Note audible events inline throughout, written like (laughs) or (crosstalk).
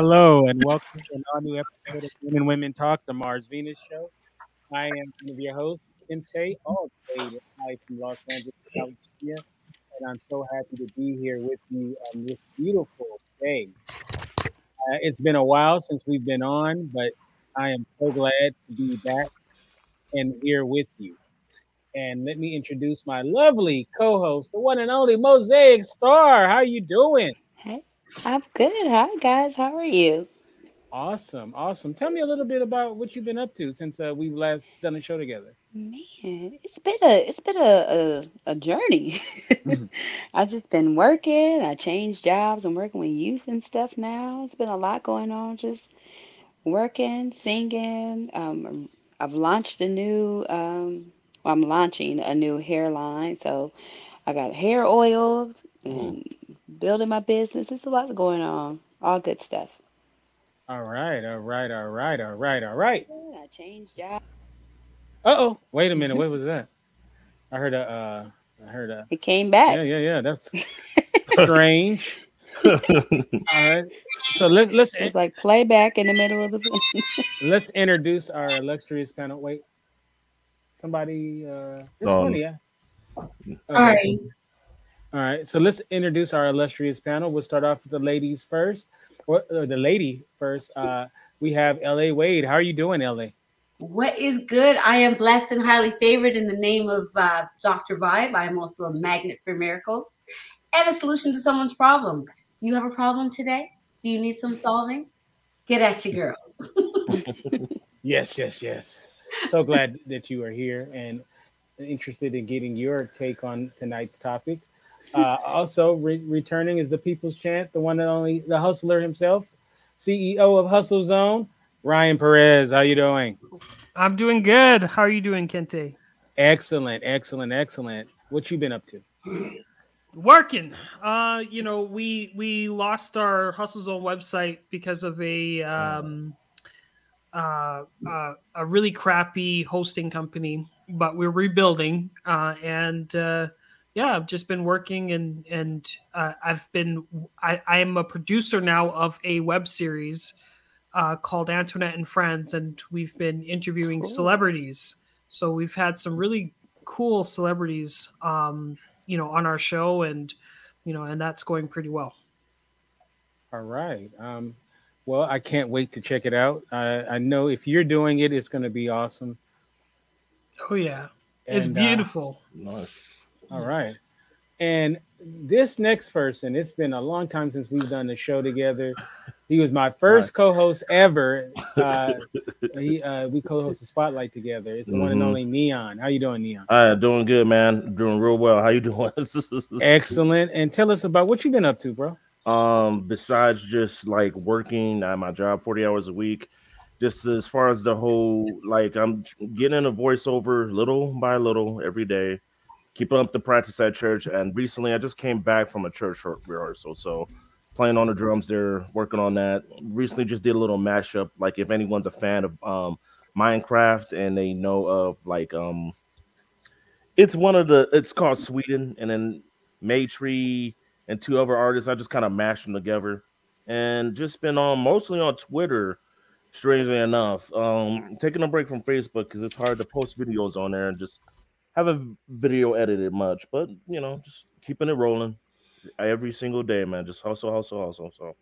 Hello and welcome to another new episode of Women Women Talk, the Mars Venus Show. I am one of your hosts, Kente, all the way from Los Angeles, California, and I'm so happy to be here with you on this beautiful day. Uh, it's been a while since we've been on, but I am so glad to be back and here with you. And let me introduce my lovely co-host, the one and only Mosaic Star. How are you doing? Hey, I'm good. Hi guys, how are you? Awesome, awesome. Tell me a little bit about what you've been up to since uh, we've last done a show together. Man, it's been a it's been a a, a journey. Mhm. (laughs) I've just been working. I changed jobs. I'm working with youth and stuff now. It's been a lot going on. Just working, singing. Um, I've launched a new um, well, I'm launching a new hairline. So I got hair oils. And building my business. It's a lot going on. All good stuff. All right, all right, all right, all right, all right. I changed jobs. Uh oh, wait a minute. (laughs) What was that? I heard a. Uh, I heard a. It came back. yeah, yeah. Yeah. That's (laughs) strange. (laughs) All right. So let, let's It's like playback in the middle of the. let's introduce our illustrious panel. Wait, somebody. Uh, this Um, one, yeah. Okay. Sorry. All right. So let's introduce our illustrious panel. We'll start off with the ladies first, or, or the lady first. Uh, we have L.A. Wade. How are you doing, L.A.? What is good? I am blessed and highly favored in the name of uh, Dr. Vibe. I am also a magnet for miracles and a solution to someone's problem. Do you have a problem today? Do you need some solving? Get at you, girl. (laughs) Yes, yes, yes. So glad that you are here and interested in getting your take on tonight's topic. Uh, also, re- returning is the People's Chant, the one and only, the hustler himself, CEO of Hustle Zone, Ryan Perez. How you doing? I'm doing good. How are you doing, Kente? Excellent, excellent, excellent. What you been up to? Working. Uh, you know, we we lost our Hustle Zone website because of a um uh, uh a really crappy hosting company, but we're rebuilding. Uh, and uh, yeah, I've just been working and and uh, I've been I I am a producer now of a web series uh, called Antoinette and Friends, and we've been interviewing Cool. celebrities. So we've had some really cool celebrities, um, you know, on our show, and you know, and that's going pretty well. All right. Um, well, I can't wait to check it out. I, I know if you're doing it, it's going to be awesome. Oh yeah, it's And, uh, beautiful. nice. All right. And this next person, it's been a long time since we've done the show together. He was my first co-host ever. Uh, (laughs) he, uh, we co-hosted Spotlight together. It's the one and Mhm. only Neon. How you doing, Neon? Right, doing good, man. Doing real well. How you doing? (laughs) Excellent. And tell us about what you've been up to, bro. um, besides just like working at my job 40 hours a week, just as far as the whole like I'm getting a voiceover little by little every day, keeping up the practice at church. And recently I just came back from a church rehearsal. So playing on the drums there, working on that. Recently just did a little mashup. Like if anyone's a fan of um Minecraft and they know of like um it's one of the it's called Sweden and then Maytree and two other artists. I just kind of mashed them together and just been on mostly on Twitter, strangely enough. Um taking a break from Facebook because it's hard to post videos on there and just have a video edited much, but you know, just keeping it rolling every single day, man. Just hustle, hustle, hustle. So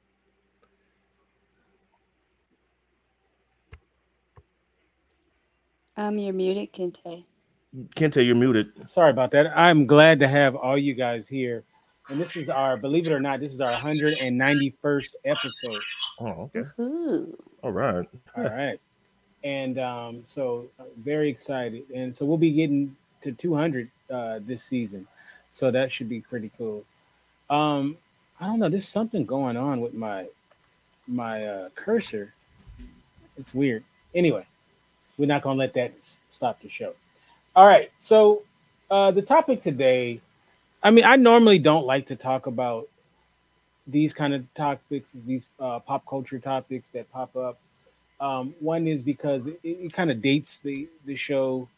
Um, you're muted, Kente. Kente, you're muted. Sorry about that. I'm glad to have all you guys here. And this is our, believe it or not, this is our 191st episode. Oh, okay. Ooh. All right. All right. And um, so uh, very excited. And so we'll be getting to 200 uh, this season. So that should be pretty cool. Um, I don't know. There's something going on with my my uh, cursor. It's weird. Anyway, we're not gonna let that stop the show. All right. So uh, the topic today. I mean, I normally don't like to talk about these kind of topics, these uh, pop culture topics that pop up. Um, one is because it, it kind of dates the the show,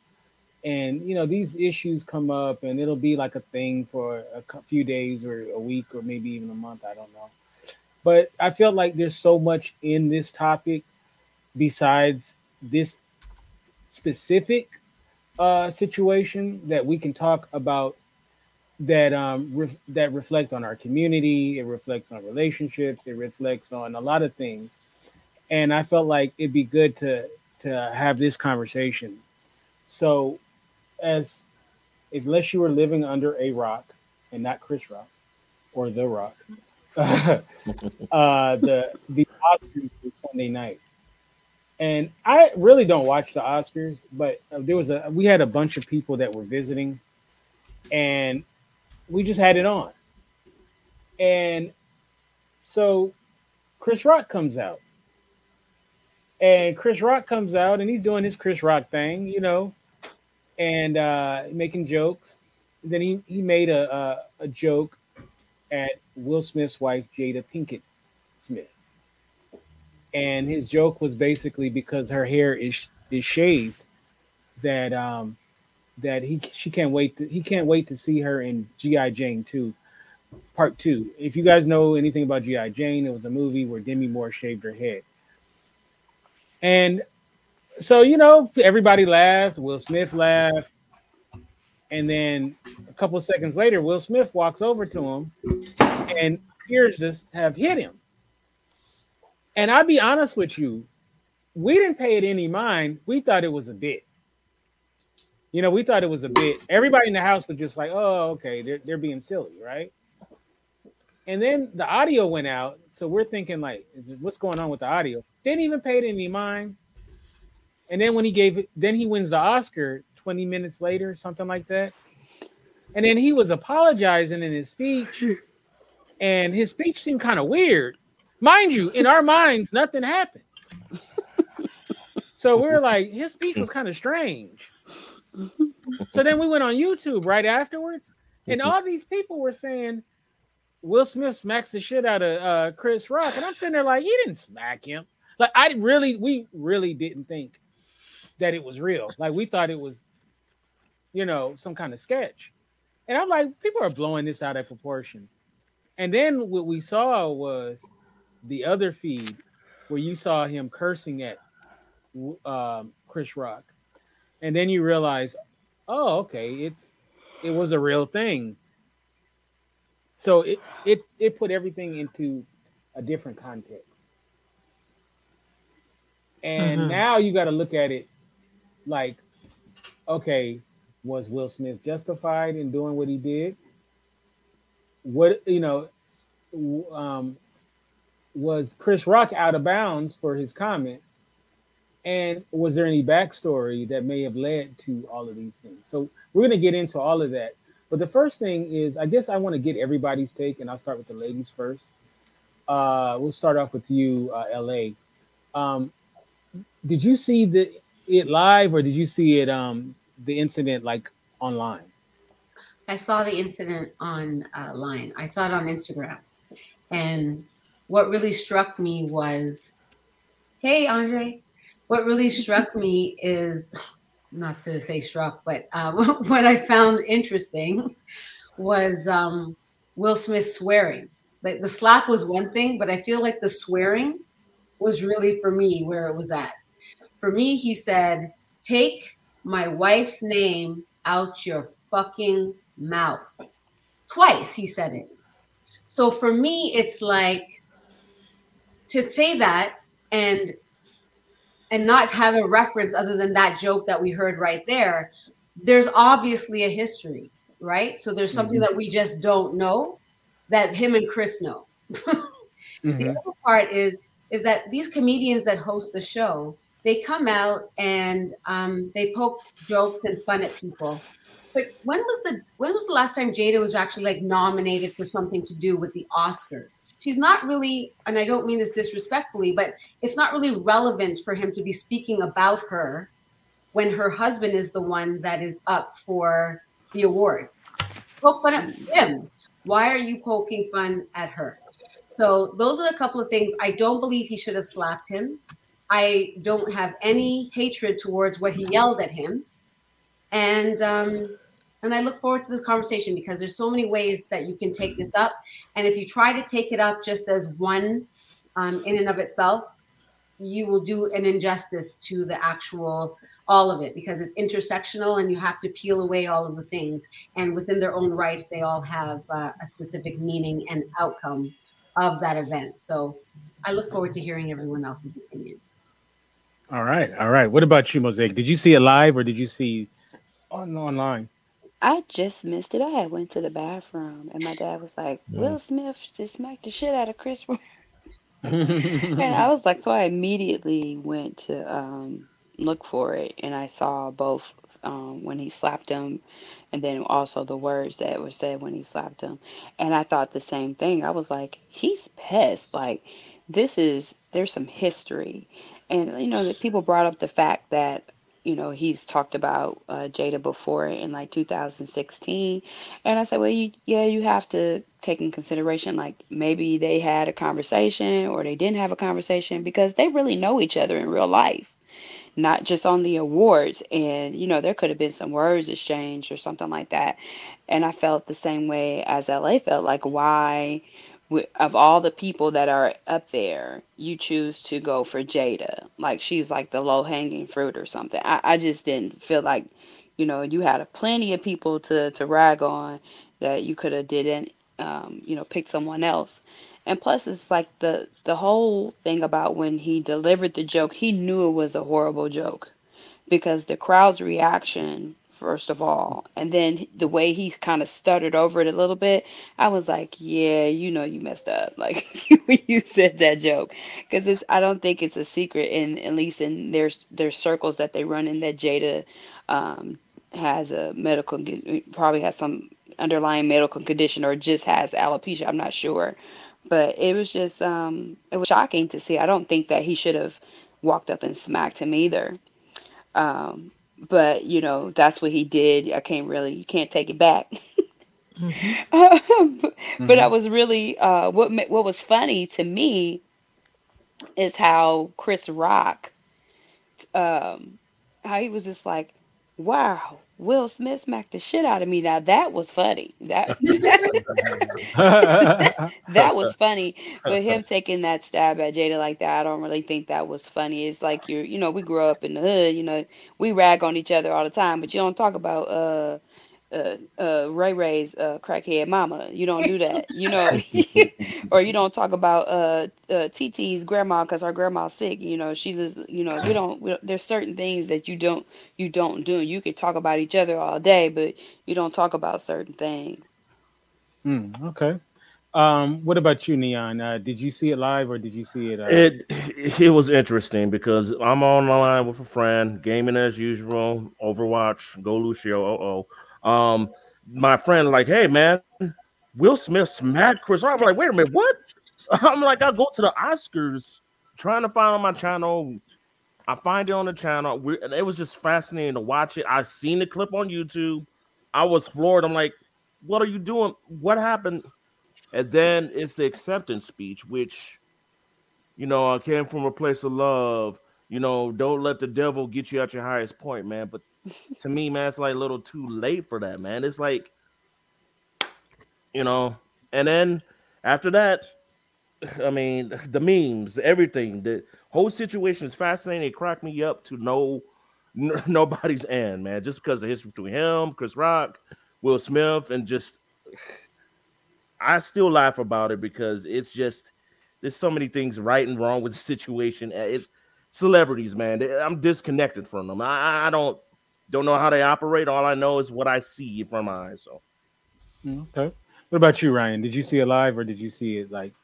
and you know these issues come up, and it'll be like a thing for a few days or a week or maybe even a month. I don't know, but I feel like there's so much in this topic besides this specific uh, situation that we can talk about that um re- that reflect on our community it reflects on relationships it reflects on a lot of things and i felt like it'd be good to to have this conversation so as unless you were living under a rock and not chris rock or the rock (laughs) uh the the oscars sunday night and i really don't watch the oscars but uh, there was a we had a bunch of people that were visiting and we just had it on. And so Chris Rock comes out. And Chris Rock comes out and he's doing his Chris Rock thing, you know, and uh, making jokes. Then he, he made a, a, a joke at Will Smith's wife, Jada Pinkett Smith. And his joke was basically because her hair is is shaved that um that he she can't wait to he can't wait to see her in GI Jane 2 part 2. If you guys know anything about GI Jane, it was a movie where Demi Moore shaved her head. And so, you know, everybody laughed, Will Smith laughed. And then a couple seconds later, Will Smith walks over to him and appears to have hit him. And I'll be honest with you, we didn't pay it any mind. We thought it was a bit. You know, we thought it was a bit. Everybody in the house was just like, "Oh, okay, they're they're being silly, right?" And then the audio went out, so we're thinking like, "What's going on with the audio?" Didn't even pay it any mind. And then when he gave then he wins the Oscar 20 minutes later, something like that. And then he was apologizing in his speech, and his speech seemed kind of weird. Mind you, in our minds, nothing happened. So we're like, his speech was kind of strange. So then we went on YouTube right afterwards, and all these people were saying Will Smith smacks the shit out of uh, Chris Rock, and I'm sitting there like, he didn't smack him. Like I really, we really didn't think that it was real. Like we thought it was, you know, some kind of sketch. And I'm like, people are blowing this out of proportion. And then what we saw was the other feed where you saw him cursing at um, Chris Rock, and then you realize, oh, okay, it's it was a real thing. So it it it put everything into a different context. And Mhm. now you got to look at it like, okay, was Will Smith justified in doing what he did? What you know, um, was Chris Rock out of bounds for his comment? And was there any backstory that may have led to all of these things? So we're going to get into all of that. But the first thing is, I guess I want to get everybody's take, and I'll start with the ladies first. Uh, we'll start off with you, uh, LA. Um, did you see the it live, or did you see it um, the incident like online? I saw the incident online. uh. I saw it on Instagram, and what really struck me was, "Hey, Andre." What really struck me is, (laughs) not to say struck, but uh, (laughs) what I found interesting was um, Will Smith swearing. Like the slap was one thing, but I feel like the swearing was really for me where it was at. For me, he said, "Take my wife's name out your fucking mouth." Twice he said it. So for me, it's like to say that and and not have a reference other than that joke that we heard right there. There's obviously a history, right? So there's something mm-hmm. that we just don't know that him and Chris know. (laughs) The mm-hmm. other part is is that these comedians that host the show, they come out and um, they poke jokes and fun at people, But when was the when was the last time Jada was actually like nominated for something to do with the Oscars? She's not really, and I don't mean this disrespectfully, but it's not really relevant for him to be speaking about her when her husband is the one that is up for the award. Poke fun at him. Why are you poking fun at her? So those are a couple of things. I don't believe he should have slapped him. I don't have any hatred towards what he yelled at him, and um, and I look forward to this conversation because there's so many ways that you can take this up, and if you try to take it up just as one um, in and of itself, you will do an injustice to the actual all of it because it's intersectional and you have to peel away all of the things. And within their own rights they all have uh, a specific meaning and outcome of that event. So i look forward to hearing everyone else's opinion All right, all right. What about you, Mosaic? Did you see it live or did you see on online? I just missed it. I had went to the bathroom and my dad was like, Yeah. Will Smith just smacked the shit out of Chris Rock. (laughs) (laughs) And I was like, so I immediately went to um, look for it, and I saw both um, when he slapped him, and then also the words that were said when he slapped him. And I thought the same thing. I was like, he's pissed. Like, this is there's some history, and you know that people brought up the fact that you know he's talked about uh, Jada before in like 2016, and I said, well, you, yeah, you have to take in consideration like maybe they had a conversation or they didn't have a conversation because they really know each other in real life, not just on the awards. And you know, there could have been some words exchanged or something like that. And I felt the same way as LA felt like why of all the people that are up there, you choose to go for Jada. Like she's like the low hanging fruit or something. I, I just didn't feel like, you know, you had a plenty of people to to rag on that you could have didn't um, you know, pick someone else. And plus it's like the the whole thing about when he delivered the joke, he knew it was a horrible joke because the crowd's reaction first of all. And then the way he kind of stuttered over it a little bit i was like yeah you know you messed up. (laughs) Like (laughs) you said that joke. Because it's i don't think it's a secret in at least in their their circles that they run in that jada um has a medical probably has some underlying medical condition or just has alopecia i'm not sure. But it was just um it was shocking to see. I don't think that he should have walked up and smacked him either. Um, but you know, that's what he did. I can't really, you can't take it back. but, (laughs) but I Mhm. was really, uh, what what was funny to me is how Chris Rock, um, how he was just like, "Wow, Will Smith smacked the shit out of me." Now that was funny. That (laughs) (laughs) that was funny. But him taking that stab at Jada like that, I don't really think that was funny. It's like you're, you know, we grew up in the hood, you know, we rag on each other all the time, but you don't talk about uh uh, uh, Ray Ray's uh, crackhead mama. You don't do that, you (laughs) know, (laughs) or you don't talk about uh, uh, TT's grandma because her grandma's sick. You know, she was, you know, we don't. We, don't- there's certain things that you don't you don't do. You could talk about each other all day, but you don't talk about certain things. Mm, okay. Um, what about you, Neon? Uh, did you see it live or did you see it? Uh, It (laughs) it was interesting because I'm on the line with a friend, gaming as usual, Overwatch, go Lucio, oh oh. Um, my friend like, hey man, Will Smith smacked Chris Rock. I'm like, wait a minute, what? (laughs) I'm like, I go to the Oscars trying to find on my channel. I find it on the channel. It was just fascinating to watch it. I seen the clip on YouTube. I was floored. I'm like, what are you doing? What happened? And then it's the acceptance speech, which you know, I came from a place of love. You know, don't let the devil get you at your highest point, man. But to me, man, it's like a little too late for that, man. It's like, you know, and then after that, (sighs) I mean, (laughs) the memes, everything, the whole situation is fascinating. It cracked me up to no (laughs) n- nobody's end, man. Just because the history between him, Chris Rock, Will Smith, and just (sighs) I still laugh about it because it's just there's so many things right and wrong with the (laughs) situation. It, celebrities, man, they- I'm disconnected from them. I- I don't don't know how they operate. All I know is what I see from my eyes. So mm, okay. What about you, Ryan? Did you see it live or did you see it like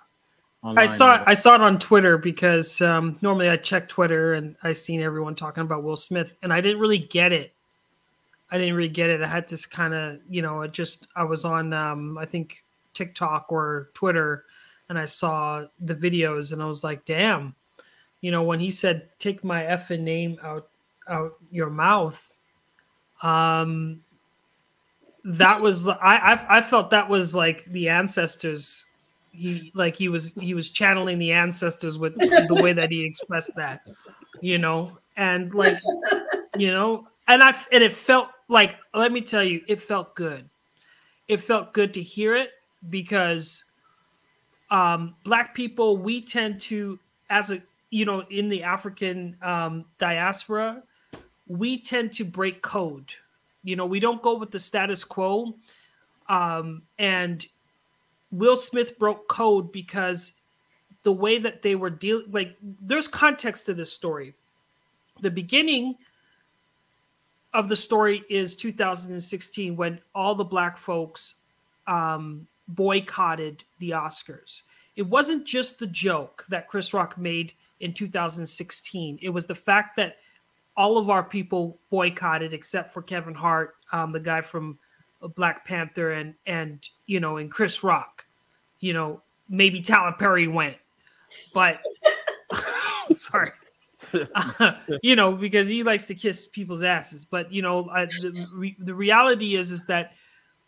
online? I saw it, I saw it on Twitter because um, normally I check Twitter and I seen everyone talking about Will Smith and I didn't really get it I didn't really get it. I had to kind of, you know, it just I was on um I think TikTok or Twitter and I saw the videos and I was like, damn, you know, when he said take my effing name out out your mouth, um that was I, I I felt that was like the ancestors he like he was he was channeling the ancestors with the way that he expressed that you know? And like you know and i and it felt like let me tell you it felt good. It felt good to hear it because um black people we tend to as a you know in the african um diaspora we tend to break code you know we don't go with the status quo um and Will Smith broke code because the way that they were dealing, like, there's context to this story. The beginning of the story is 2016 when all the black folks um, boycotted the Oscars. It wasn't just the joke that Chris Rock made in 2016, it was the fact that all of our people boycotted except for Kevin Hart, um, the guy from Black Panther, and and you know, and Chris Rock you know, maybe Tyler Perry went, but (laughs) sorry, (laughs) you know, because he likes to kiss people's asses. But you know, the, re- the reality is is that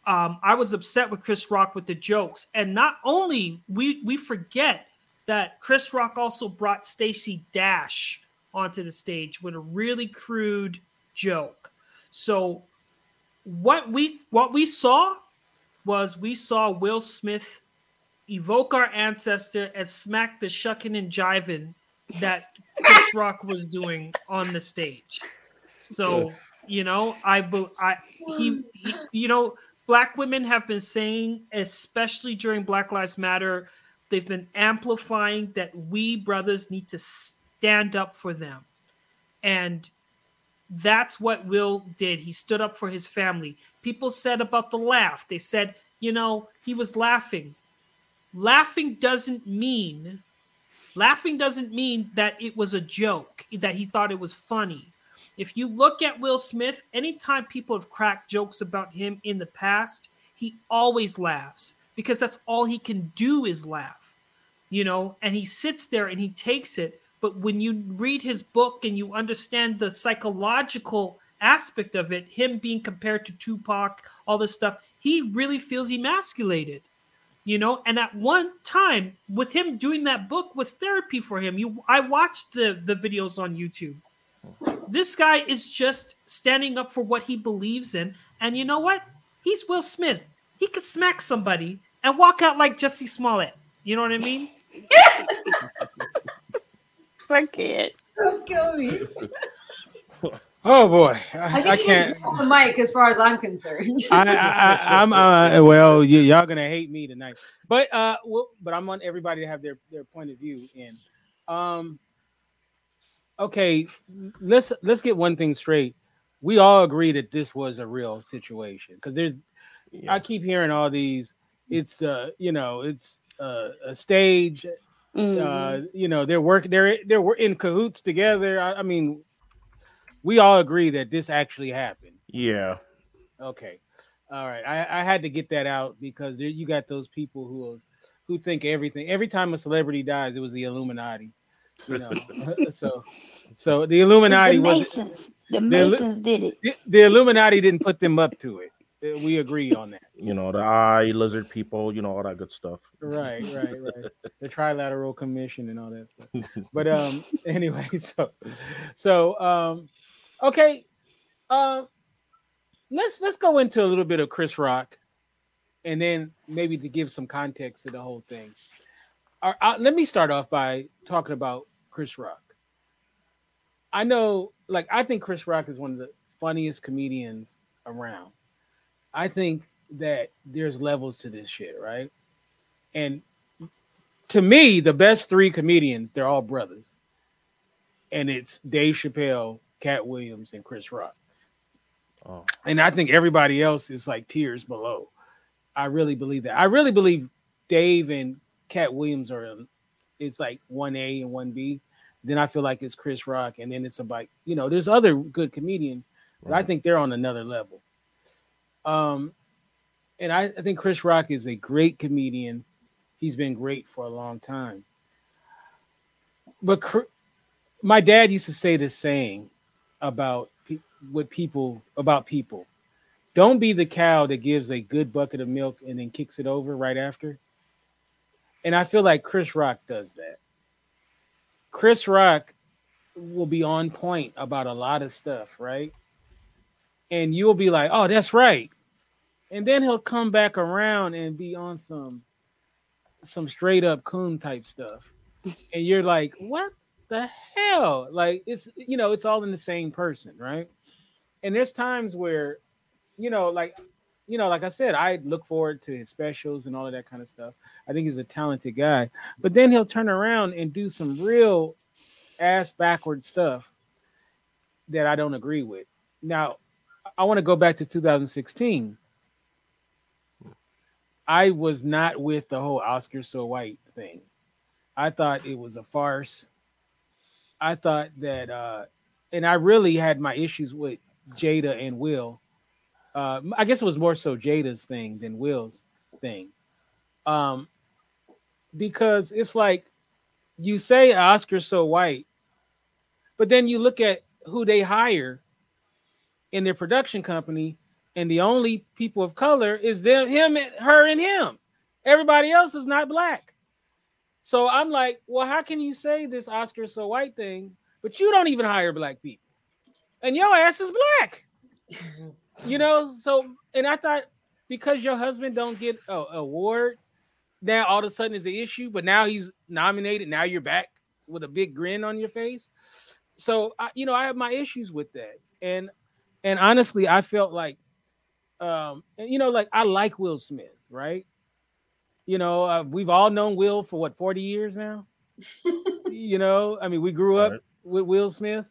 um, I was upset with Chris Rock with the jokes, and not only we we forget that Chris Rock also brought Stacey Dash onto the stage with a really crude joke. So what we what we saw was we saw Will Smith evoke our ancestor and smack the shucking and jiving that Chris (laughs) Rock was doing on the stage. So, you know, I, I, he, he, you know, black women have been saying, especially during Black Lives Matter, they've been amplifying that we brothers need to stand up for them. And that's what Will did. He stood up for his family. People said about the laugh, they said, you know, he was laughing laughing doesn't mean laughing doesn't mean that it was a joke that he thought it was funny if you look at will smith anytime people have cracked jokes about him in the past he always laughs because that's all he can do is laugh you know and he sits there and he takes it but when you read his book and you understand the psychological aspect of it him being compared to tupac all this stuff he really feels emasculated you know? And at one time with him doing that book was therapy for him. You i watched the the videos on youtube. This guy is just standing up for what he believes in. And you know what? He's will smith. He could smack somebody and walk out like Jussie Smollett. You know what i mean (laughs) Forget. Don't kill me. (laughs) Oh boy, I I, think I he can't. can't the mic as far as I'm concerned. I, I, I'm uh, well, y- y'all gonna hate me tonight, but uh, well, but I want everybody to have their their point of view in. Um, okay, let's let's get one thing straight. We all agree that this was a real situation because there's. Yeah. I keep hearing all these. It's uh, you know, it's uh, a stage. Mhm. Uh, you know, they're working. They're they're wor- in cahoots together. I, I mean, we all agree that this actually happened. yeah. Okay. All right. I, I had to get that out because there, you got those people who who think everything. Every time a celebrity dies, it was the Illuminati. You know. (laughs) (laughs) so so the Illuminati the was Masons. The the Illu- Masons did it. the, the Illuminati didn't put them up to it. Uh, We agree on that. You know, the eye, lizard people, you know, all that good stuff. Right, right, right. (laughs) The Trilateral Commission and all that stuff. (laughs) But um (laughs) anyway, so so um okay. Um let's let's go into a little bit of Chris Rock and then maybe to give some context to the whole thing. Uh, uh, let me start off by talking about Chris Rock. I know, like, I think Chris Rock is one of the funniest comedians around. I think that there's levels to this shit, right? And to me, the best three comedians, they're all brothers. And it's Dave Chappelle, Katt Williams, and Chris Rock. Oh, And I think everybody else is like tiers below. I really believe that. I really believe Dave and Katt Williams are um, it's like 1A and 1B. Then I feel like it's Chris Rock, and then it's about, you know, there's other good comedians, But I think they're on another level. Um, and I, I think Chris Rock is a great comedian. He's been great for a long time. But my dad used to say this saying about pe- people about people. Don't be the cow that gives a good bucket of milk and then kicks it over right after. And I feel like Chris Rock does that. Chris Rock will be on point about a lot of stuff, right? And you'll be like, "Oh, that's right." And then he'll come back around and be on some some straight up coon type stuff. (laughs) And you're like, "What the hell?" Like it's you know, it's all in the same person, right? And there's times where you know, like you know, like I said, I look forward to his specials and all of that kind of stuff. I think he's a talented guy. But then he'll turn around and do some real ass backward stuff that I don't agree with. Now, I want to go back to 2016. I was not with the whole Oscar so white thing. I thought it was a farce. I thought that uh and I really had my issues with Jada and Will. Uh I guess it was more so Jada's thing than Will's thing. Um because it's like you say Oscar's so white, but then you look at who they hire in their production company, and the only people of color is them, him, and her, and him. Everybody else is not black. So I'm like, well, how can you say this Oscar so white thing, but you don't even hire black people, and your ass is black? (laughs) you know. So, and I thought because your husband don't get a award, now all of a sudden is an issue. But now he's nominated. Now you're back with a big grin on your face. So, I, you know, I have my issues with that, and and honestly, I felt like, um, and you know, like I like Will Smith, right? You know, uh, we've all known Will for what 40 years now. (laughs) you know, I mean, we grew up Right. with Will Smith.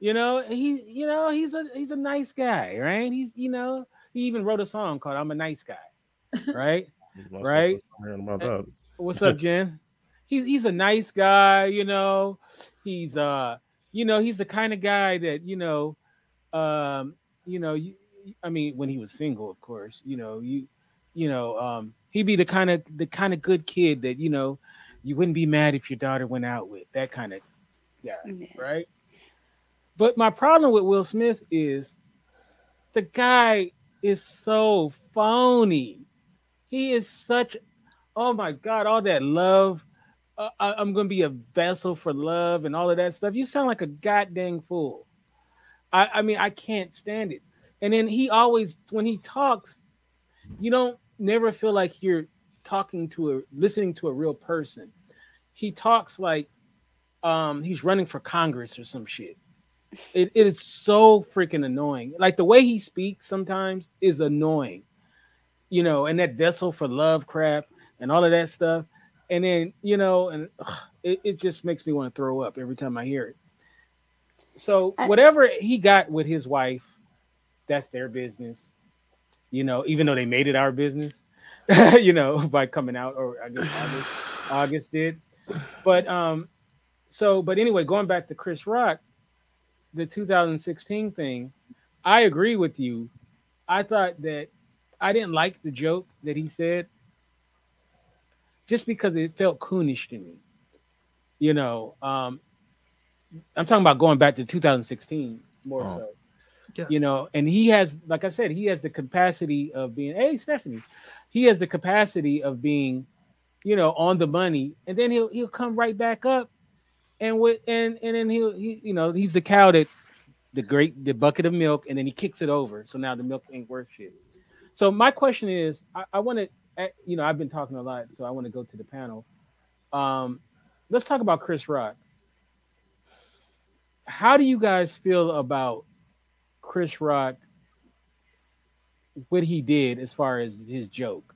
You know, he, you know, he's a he's a nice guy, right? He's, you know, he even wrote a song called "I'm a Nice Guy," right? (laughs) Right. first about that. What's up, Jen? He's he's a nice guy, you know. He's uh, you know, he's the kind of guy that you know, um, you know, you, I mean, when he was single, of course, you know, you, you know, um, he'd be the kind of the kind of good kid that you know, you wouldn't be mad if your daughter went out with that kind of guy, Yeah. right? But my problem with Will Smith is the guy is so phony. He is such, oh my God, all that love. Uh, I, I'm going to be a vessel for love and all of that stuff. You sound like a goddamn fool. I, I mean, I can't stand it. And then he always, when he talks, you don't never feel like you're talking to a, listening to a real person. He talks like um, he's running for Congress or some shit. It, it is so freaking annoying. Like the way he speaks sometimes is annoying, you know, and that vessel for love crap and all of that stuff. And then, you know, and ugh, it, it just makes me want to throw up every time I hear it. So whatever he got with his wife, that's their business. You know, even though they made it our business, (laughs) you know, by coming out, or I guess August, August did. But um, so but anyway, going back to Chris Rock, the 2016 thing, I agree with you. I thought that I didn't like the joke that he said just because it felt coonish to me. You know, um, I'm talking about going back to 2016 more Oh. so. Yeah. You know, and he has, like I said, he has the capacity of being, hey, Stephanie, he has the capacity of being, you know, on the money, and then he'll he'll come right back up, and with and and then he'll he, you know, he's the cow that the great the bucket of milk, and then he kicks it over, so now the milk ain't worth shit. So my question is, I, I want to, you know, I've been talking a lot, so I want to go to the panel. Um, let's talk about Chris Rock. How do you guys feel about Chris Rock? What he did as far as his joke,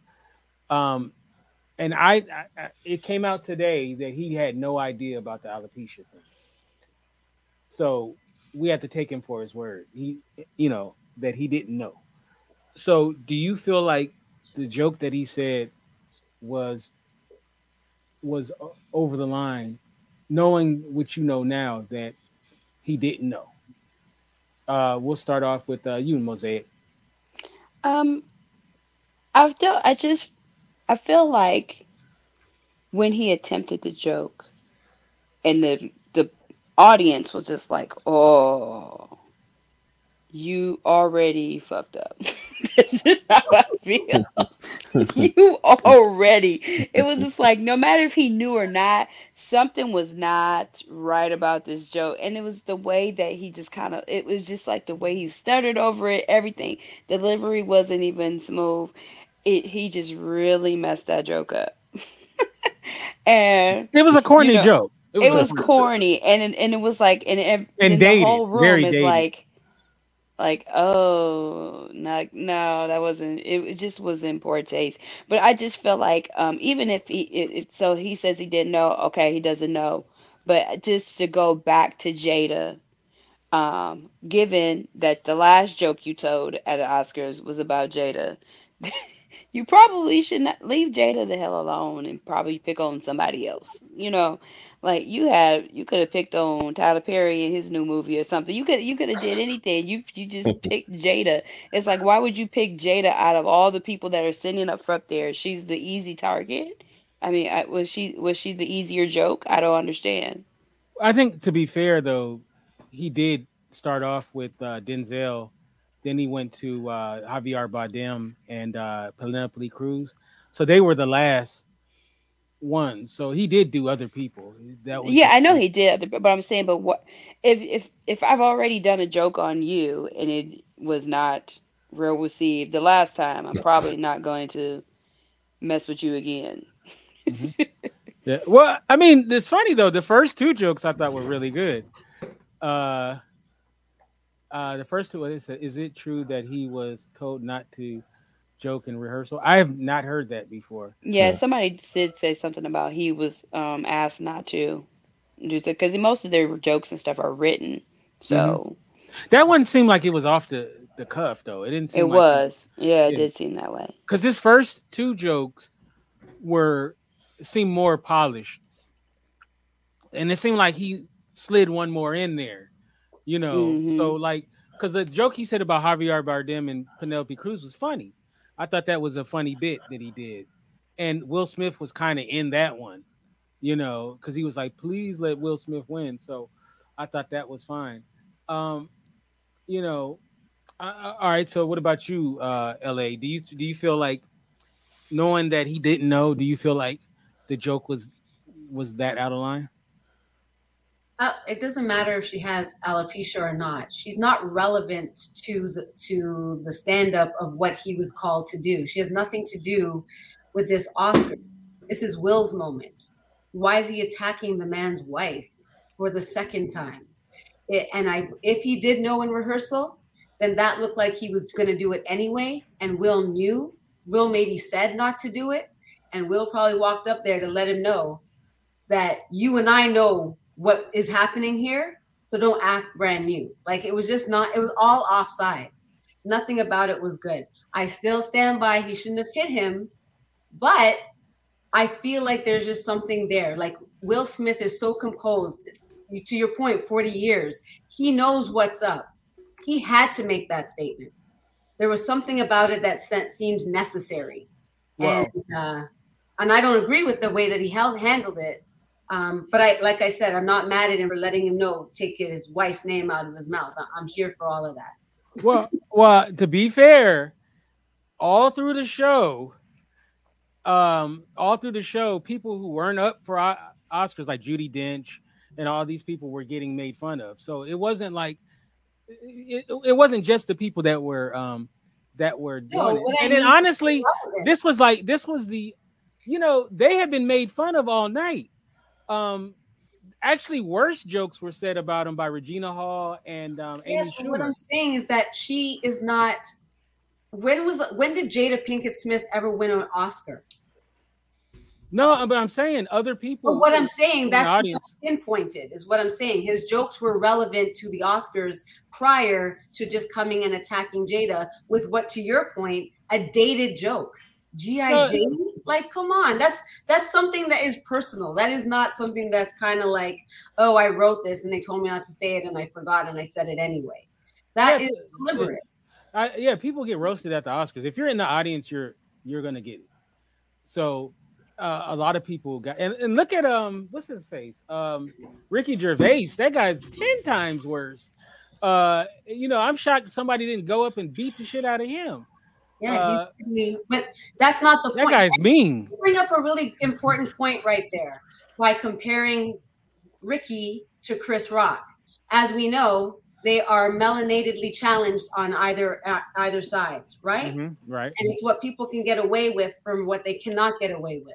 um, and I, I, I, it came out today that he had no idea about the alopecia thing. So we have to take him for his word. He, you know, that he didn't know. So do you feel like the joke that he said was was over the line, knowing what you know now that he didn't know? Uh, we'll start off with uh, you, Mosaic. Um, I feel I just I feel like when he attempted the joke, and the the audience was just like, "Oh, you already fucked up." (laughs) this is how I feel. (laughs) you already. It was just like no matter if he knew or not, something was not right about this joke, and it was the way that he just kind of. It was just like the way he stuttered over it. Everything delivery wasn't even smooth. It he just really messed that joke up. (laughs) and It was a corny You know, joke. it a was corny- corny and it- and it was like and, and, And and dated, the whole room very is dated. like like oh no no that wasn't it, just was in poor taste but i just feel like um even if he if- so he says he didn't know okay he doesn't know but just to go back to jada um given that the last joke you told at the oscars was about jada (laughs) you probably should not leave Jada the hell alone and probably pick on somebody else. You know, like you had you could have picked on Tyler Perry in his new movie or something. You could you could have did anything. You you just (laughs) picked Jada. It's like why would you pick Jada out of all the people that are sitting up front there? She's the easy target. I mean, I, was she was she the easier joke? I don't understand. I think to be fair though, he did start off with uh, Denzel, then he went to uh, Javier Bardem and uh, Penelope Cruz. So they were the last ones. So he did do other people. That was Yeah, I know he did, but I'm saying, but what if if if I've already done a joke on you and it was not real received the last time, I'm probably not going to mess with you again. Yeah. Well, I mean, it's funny though. The first two jokes I thought were really good. Uh, uh, the first two, what is it? Is it true that he was told not to joke in rehearsal? I have not heard that before. Yeah, Yeah. somebody did say something about he was um asked not to do so because most of their jokes and stuff are written. So That one seemed like it was off the, the cuff though. It didn't seem it like was. Yeah, it Yeah. did seem that way. because his first two jokes were seemed more polished, and it seemed like he slid one more in there, you know. Mhm. So like, because the joke he said about Javier Bardem and Penelope Cruz was funny. I thought that was a funny bit that he did, and Will Smith was kind of in that one, you know, because he was like, "Please let Will Smith win." So I thought that was fine. Um, you know, I, I- all right. So what about you, uh, La? Do you do you feel like knowing that he didn't know? Do you feel like the joke was was that out of line? Uh, it doesn't matter if she has alopecia or not. She's not relevant to the to the stand up of what he was called to do. She has nothing to do with this Oscar. This is Will's moment. Why is he attacking the man's wife for the second time? It, and I, if he did know in rehearsal, then that looked like he was going to do it anyway. And Will knew. Will maybe said not to do it, and Will probably walked up there to let him know that you and I know what is happening here. So don't act brand new. Like it was just not, it was all offside. Nothing about it was good. I still stand by he shouldn't have hit him, but I feel like there's just something there. Like Will Smith is so composed. To your point, 40 years, he knows what's up. He had to make that statement. There was something about it that sen- seems necessary. Wow. And uh, and I don't agree with the way that he held handled it. Um, but I, like I said, I'm not mad at him for letting him know, take his wife's name out of his mouth. I'm here for all of that. well, well, to be fair, all through the show, um, all through the show, people who weren't up for O- Oscars, like Judi Dench and all these people, were getting made fun of. So it wasn't like it, it wasn't just the people that were um that were doing it. what I And then honestly, this was like this was the you know they had been made fun of all night um actually worse jokes were said about him by regina hall and um Amy Yes, but what I'm saying is that she is not. When was when did Jada Pinkett Smith ever win an Oscar? no but i'm saying other people But what I'm saying, that's pinpointed, is what I'm saying. His jokes were relevant to the Oscars prior to just coming and attacking Jada with what, to your point, a dated joke. G.I. Jane? Like, come on. That's that's something that is personal. That is not something that's kind of like, oh, I wrote this and they told me not to say it and I forgot and I said it anyway. That Yeah, is deliberate. I, yeah, people get roasted at the Oscars. If you're in the audience, you're you're gonna get it. So uh, a lot of people got and, and look at um what's his face um Ricky Gervais. That guy's ten times worse. Uh, you know, I'm shocked somebody didn't go up and beat the shit out of him. Yeah, Uh, he's, but that's not the That point. guy's mean. You bring up a really important point right there by comparing Ricky to Chris Rock. As we know, they are melanatedly challenged on either uh, either sides, right? Mhm, right. And it's what people can get away with from what they cannot get away with.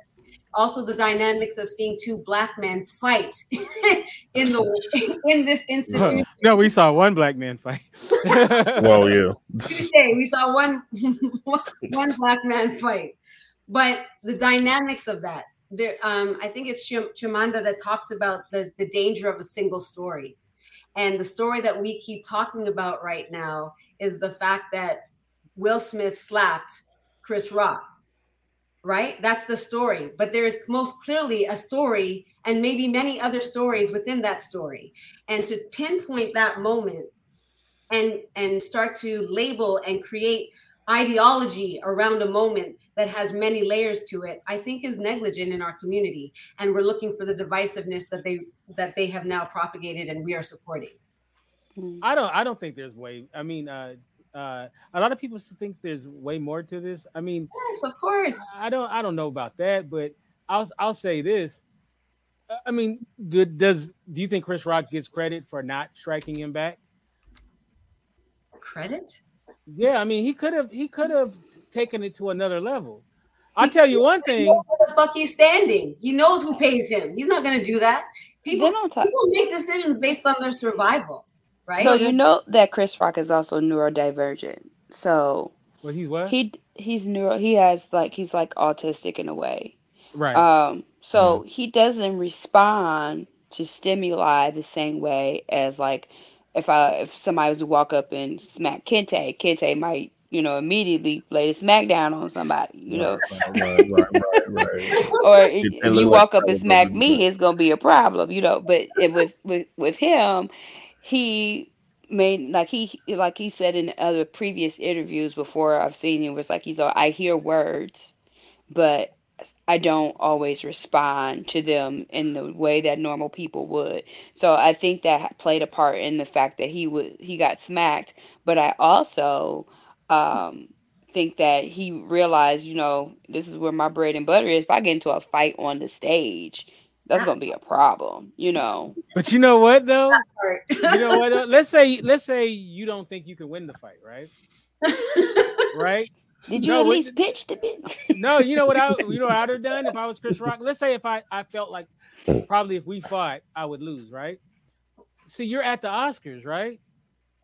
Also, the dynamics of seeing two black men fight (laughs) in the in this institution. (laughs) no, we saw one black man fight. (laughs) Well, yeah. Tuesday, we saw one one black man fight, but the dynamics of that. There, um, I think it's Chim- Chimanda that talks about the the danger of a single story, and the story that we keep talking about right now is the fact that Will Smith slapped Chris Rock. Right, that's the story. But there is most clearly a story, and maybe many other stories within that story. And to pinpoint that moment and and start to label and create ideology around a moment that has many layers to it i think is negligent in our community and we're looking for the divisiveness that they that they have now propagated and we are supporting Mm. I don't I don't think there's way. I mean, uh, uh, a lot of people think there's way more to this. I mean, yes of course I don't I don't know about that, but I'll I'll say this. Uh, I mean, do, does do you think Chris Rock gets credit for not striking him back? credit Yeah, I mean, he could have he could have taken it to another level. I'll tell you one he thing. knows where the fuck he's standing he knows who pays him he's not going to do that people They don't talk. people make decisions based on their survival right So you know that Chris Rock is also neurodivergent. So Well, he's what? he he's neuro he has like he's like autistic in a way. right. Um so he doesn't respond to stimuli the same way as like if I if somebody was to walk up and smack Kente, Kente might, you know, immediately lay the smack down on somebody, you know. Right, right, right, right, right. (laughs) Or if It- it if look you like walk up and smack me, it's gonna be a problem, you know. But it, with with with him, he made like he like he said in other previous interviews before I've seen him was like he's I hear words, but I don't always respond to them in the way that normal people would. So I think that played a part in the fact that he was he got smacked. But I also um, think that he realized, you know, this is where my bread and butter is. If I get into a fight on the stage, that's gonna be a problem, you know. (laughs) but you know what though? You know what? though? (laughs) Let's say let's say you don't think you can win the fight, right? Right? Did you No, at what- least pitch the bit? (laughs) No, you know what I you know what I'd have done if I was Chris Rock. Let's say if I I felt like probably if we fought I would lose, right? See, you're at the Oscars, right?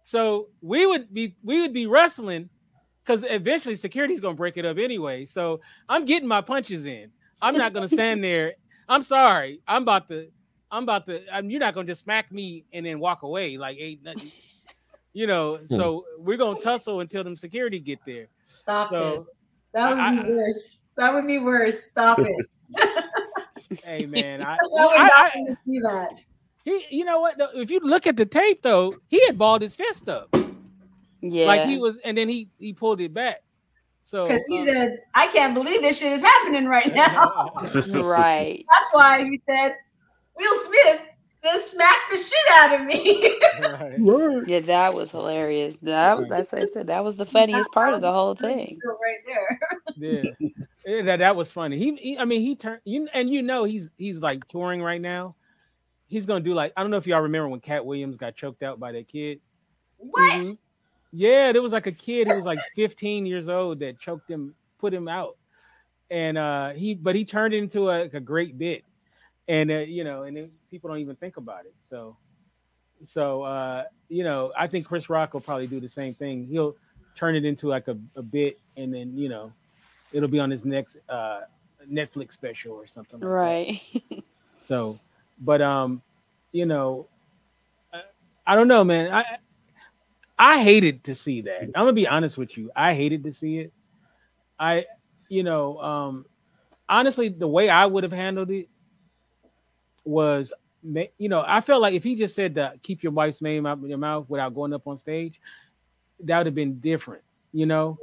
So we would be we would be wrestling because eventually security's gonna break it up anyway. So I'm getting my punches in. I'm not gonna stand there. I'm sorry. I'm about to. I'm about to. I'm, you're not gonna just smack me and then walk away like ain't nothing. You know. Hmm. So we're gonna tussle until them security get there. Stop So, this. That would I- be worse. That would be worse. Stop it. (laughs) Hey man, I, (laughs) I would I, not I, see that. he, you know what? though, If you look at the tape though, he had balled his fist up, Yeah. like he was, and then he he pulled it back. So Because he uh, said, I can't believe this shit is happening right now. right. That's why he said, Will Smith just smacked the shit out of me. right. Right. Yeah, that was hilarious. That was, that's what I said. That was the funniest part of the whole thing. right there. Yeah. Yeah, that that was funny. He, he I mean, he turned you and you know he's he's like touring right now. He's gonna do like I don't know if y'all remember when Katt Williams got choked out by that kid. What? Mhm. Yeah, there was like a kid who was like 15 years old that choked him, put him out, and uh he but he turned it into a, a great bit, and uh, you know, and then people don't even think about it. So, so uh, you know, I think Chris Rock will probably do the same thing. He'll turn it into like a, a bit, and then you know, it'll be on his next uh Netflix special or something. Like that. Right. So, but um, you know, I, I don't know, man. I I hated to see that. I'm gonna be honest with you. I hated to see it. I, you know, um, honestly, the way I would have handled it was, you know, I felt like if he just said to keep your wife's name out of your mouth without going up on stage, that would have been different. You know,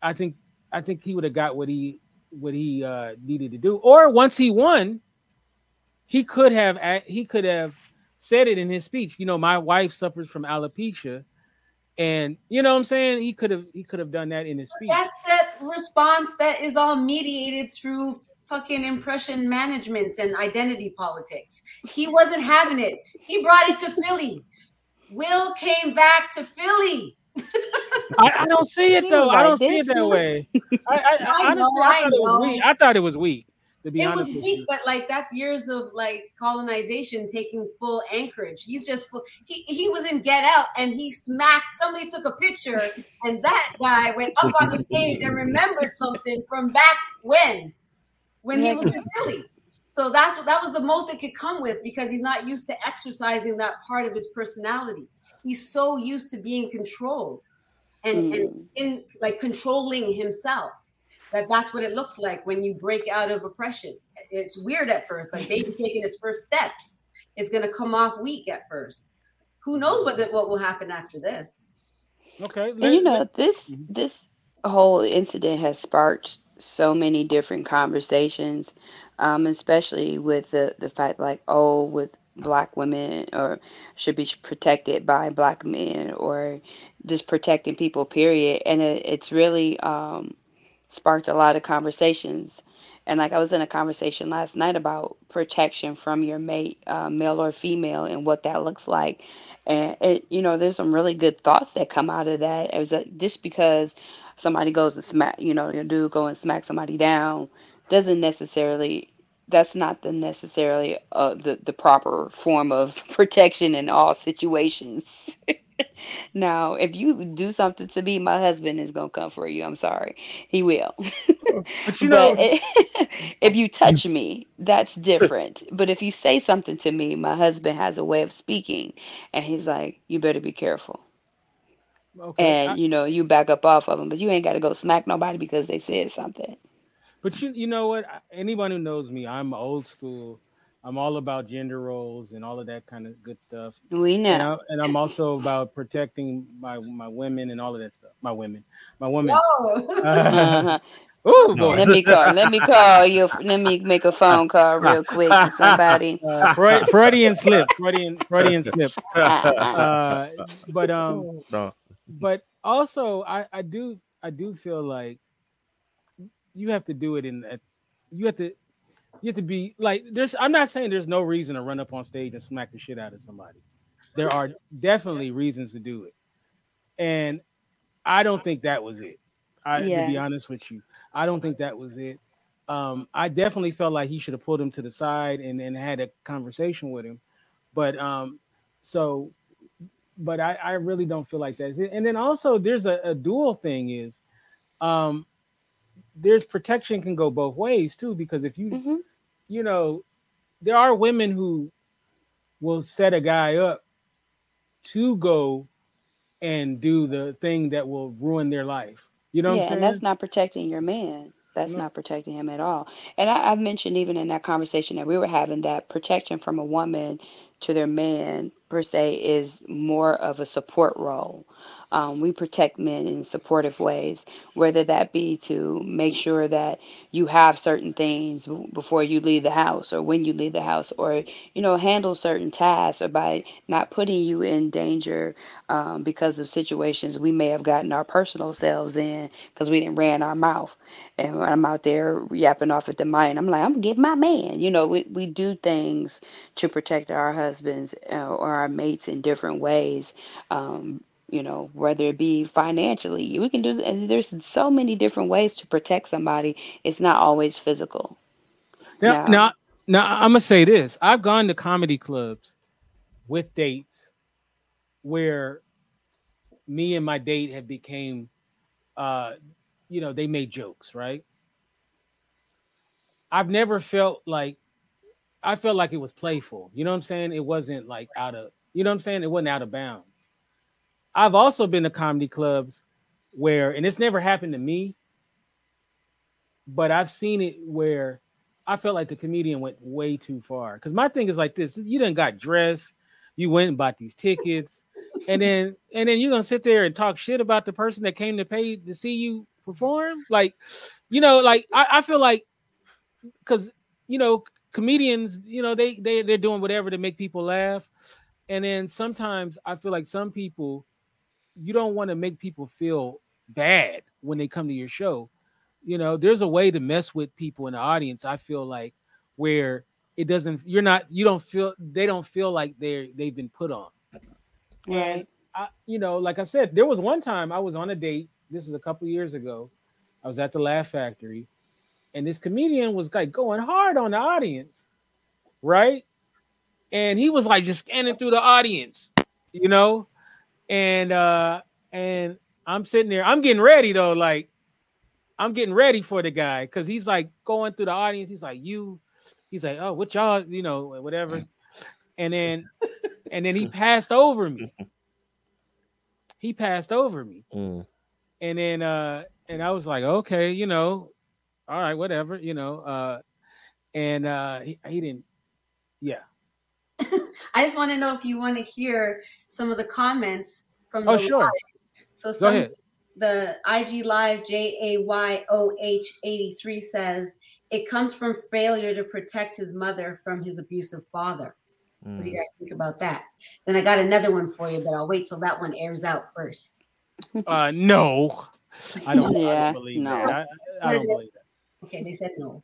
I think I think he would have got what he what he uh, needed to do. Or once he won, he could have he could have said it in his speech. You know, my wife suffers from alopecia, and you know what I'm saying. He could have he could have done that in his speech. That's that response that is all mediated through fucking impression management and identity politics. He wasn't having it. He brought it to Philly. Will came back to Philly. (laughs) I, I, don't see it though. I don't see it that way. I, I, (laughs) I, know, I, thought it was weak. I thought it was weak. To be it honest was weak, but like that's years of like colonization taking full anchorage. He's just full. He he was in Get Out and he smacked. Somebody took a picture and that guy went up on the stage and remembered something from back when, when he was in (laughs) Philly. So that's that was the most it could come with because he's not used to exercising that part of his personality. He's so used to being controlled and, mm. and hmm. in like controlling himself that that's what it looks like when you break out of oppression. It's weird at first, like baby (laughs) taking its first steps. It's going to come off weak at first. Who knows what the, what will happen after this? Okay, and you know this mm-hmm. this whole incident has sparked so many different conversations, um, especially with the the fact like oh with black women or should be protected by black men or just protecting people period and it, it's really um, sparked a lot of conversations. And like i was in a conversation last night about protection from your mate uh, male or female and what that looks like. And it you know there's some really good thoughts that come out of that. It was a, just because somebody goes and smack you know your dude go and smack somebody down doesn't necessarily that's not the necessarily uh, the the proper form of (laughs) protection in all situations. (laughs) now, if you do something to me, my husband is gonna come for you. I'm sorry, he will. Oh, but you (laughs) know, but (laughs) if you mm. touch me, that's different. but if you say something to me, my husband has a way of speaking, and he's like, "You better be careful." Okay, and I, you know, you back up off of them, but you ain't got to go smack nobody because they said something. But you you know what? Anyone who knows me, I'm old school. I'm all about gender roles and all of that kind of good stuff. We know. And, I, am also about protecting my my women and all of that stuff. My women, my women. Uh, (laughs) Ooh, boy. Let me call. Let me call you. Let me make a phone call real (laughs) quick to somebody. Uh, Freud, Freudian slip. Freudian Freudian slip. (laughs) Uh, but um, no. but also I I do I do feel like you have to do it in that you have to you have to be like there's I'm not saying there's no reason to run up on stage and smack the shit out of somebody. There are definitely reasons to do it. And I don't think that was it. I yeah. to be honest with you. I don't think that was it. Um, I definitely felt like he should have pulled him to the side and, and had a conversation with him. But um, so but I, I really don't feel like that. And then also there's a, a dual thing is um there's protection can go both ways too because if you mm-hmm. You know there are women who will set a guy up to go and do the thing that will ruin their life. You know yeah and that's not protecting your man. That's no. not protecting him at all. And I, i've mentioned even in that conversation that we were having that protection from a woman to their man per se is more of a support role um, we protect men in supportive ways, whether that be to make sure that you have certain things before you leave the house or when you leave the house, or you know, handle certain tasks, or by not putting you in danger um, because of situations we may have gotten our personal selves in because we didn't ran our mouth. And when I'm out there yapping off at the mind, I'm like, I'm gonna give my man. You know, we we do things to protect our husbands uh, or our mates in different ways. Um, you know, whether it be financially. We can do, and there's so many different ways to protect somebody. It's not always physical. Now, now, now, I'm gonna say this: I've gone to comedy clubs with dates where me and my date have became, uh, you know, they made jokes, right? I've never felt like I felt like it was playful. You know what I'm saying? It wasn't like out of, you know what I'm saying? It wasn't out of bounds. I've also been to comedy clubs where, and it's never happened to me, but I've seen it where I felt like the comedian went way too far. Because my thing is like this: you didn't got dressed, you went and bought these tickets, and then and then you're gonna sit there and talk shit about the person that came to pay to see you perform. Like, you know, like I, I feel like because you know comedians, you know, they they they're doing whatever to make people laugh, and then sometimes I feel like some people you don't want to make people feel bad when they come to your show. You know, there's a way to mess with people in the audience. I feel like where it doesn't you're not you don't feel they don't feel like they're they've been put on and I, you know like i said there was one time i was on a date this is a couple years ago i was at the laugh factory and this comedian was like going hard on the audience right and he was like just scanning through the audience you know and uh and i'm sitting there i'm getting ready though like i'm getting ready for the guy because he's like going through the audience he's like you he's like, oh, what y'all, you know, whatever. And then and then he (laughs) passed over me. He passed over me. Mm. And then uh and I was like, okay, you know, all right, whatever, you know. Uh and uh he, he didn't yeah. (laughs) I just want to know if you want to hear some of the comments from the Oh, sure. live. So Go some ahead. the IG live J A Y O H 83 says it comes from failure to protect his mother from his abusive father. What do you Mm. guys think about that? Then I got another one for you, but I'll wait till that one airs out first. Uh no. I don't, (laughs) I Yeah, don't believe no. that. I, I don't believe that. Okay, they said no.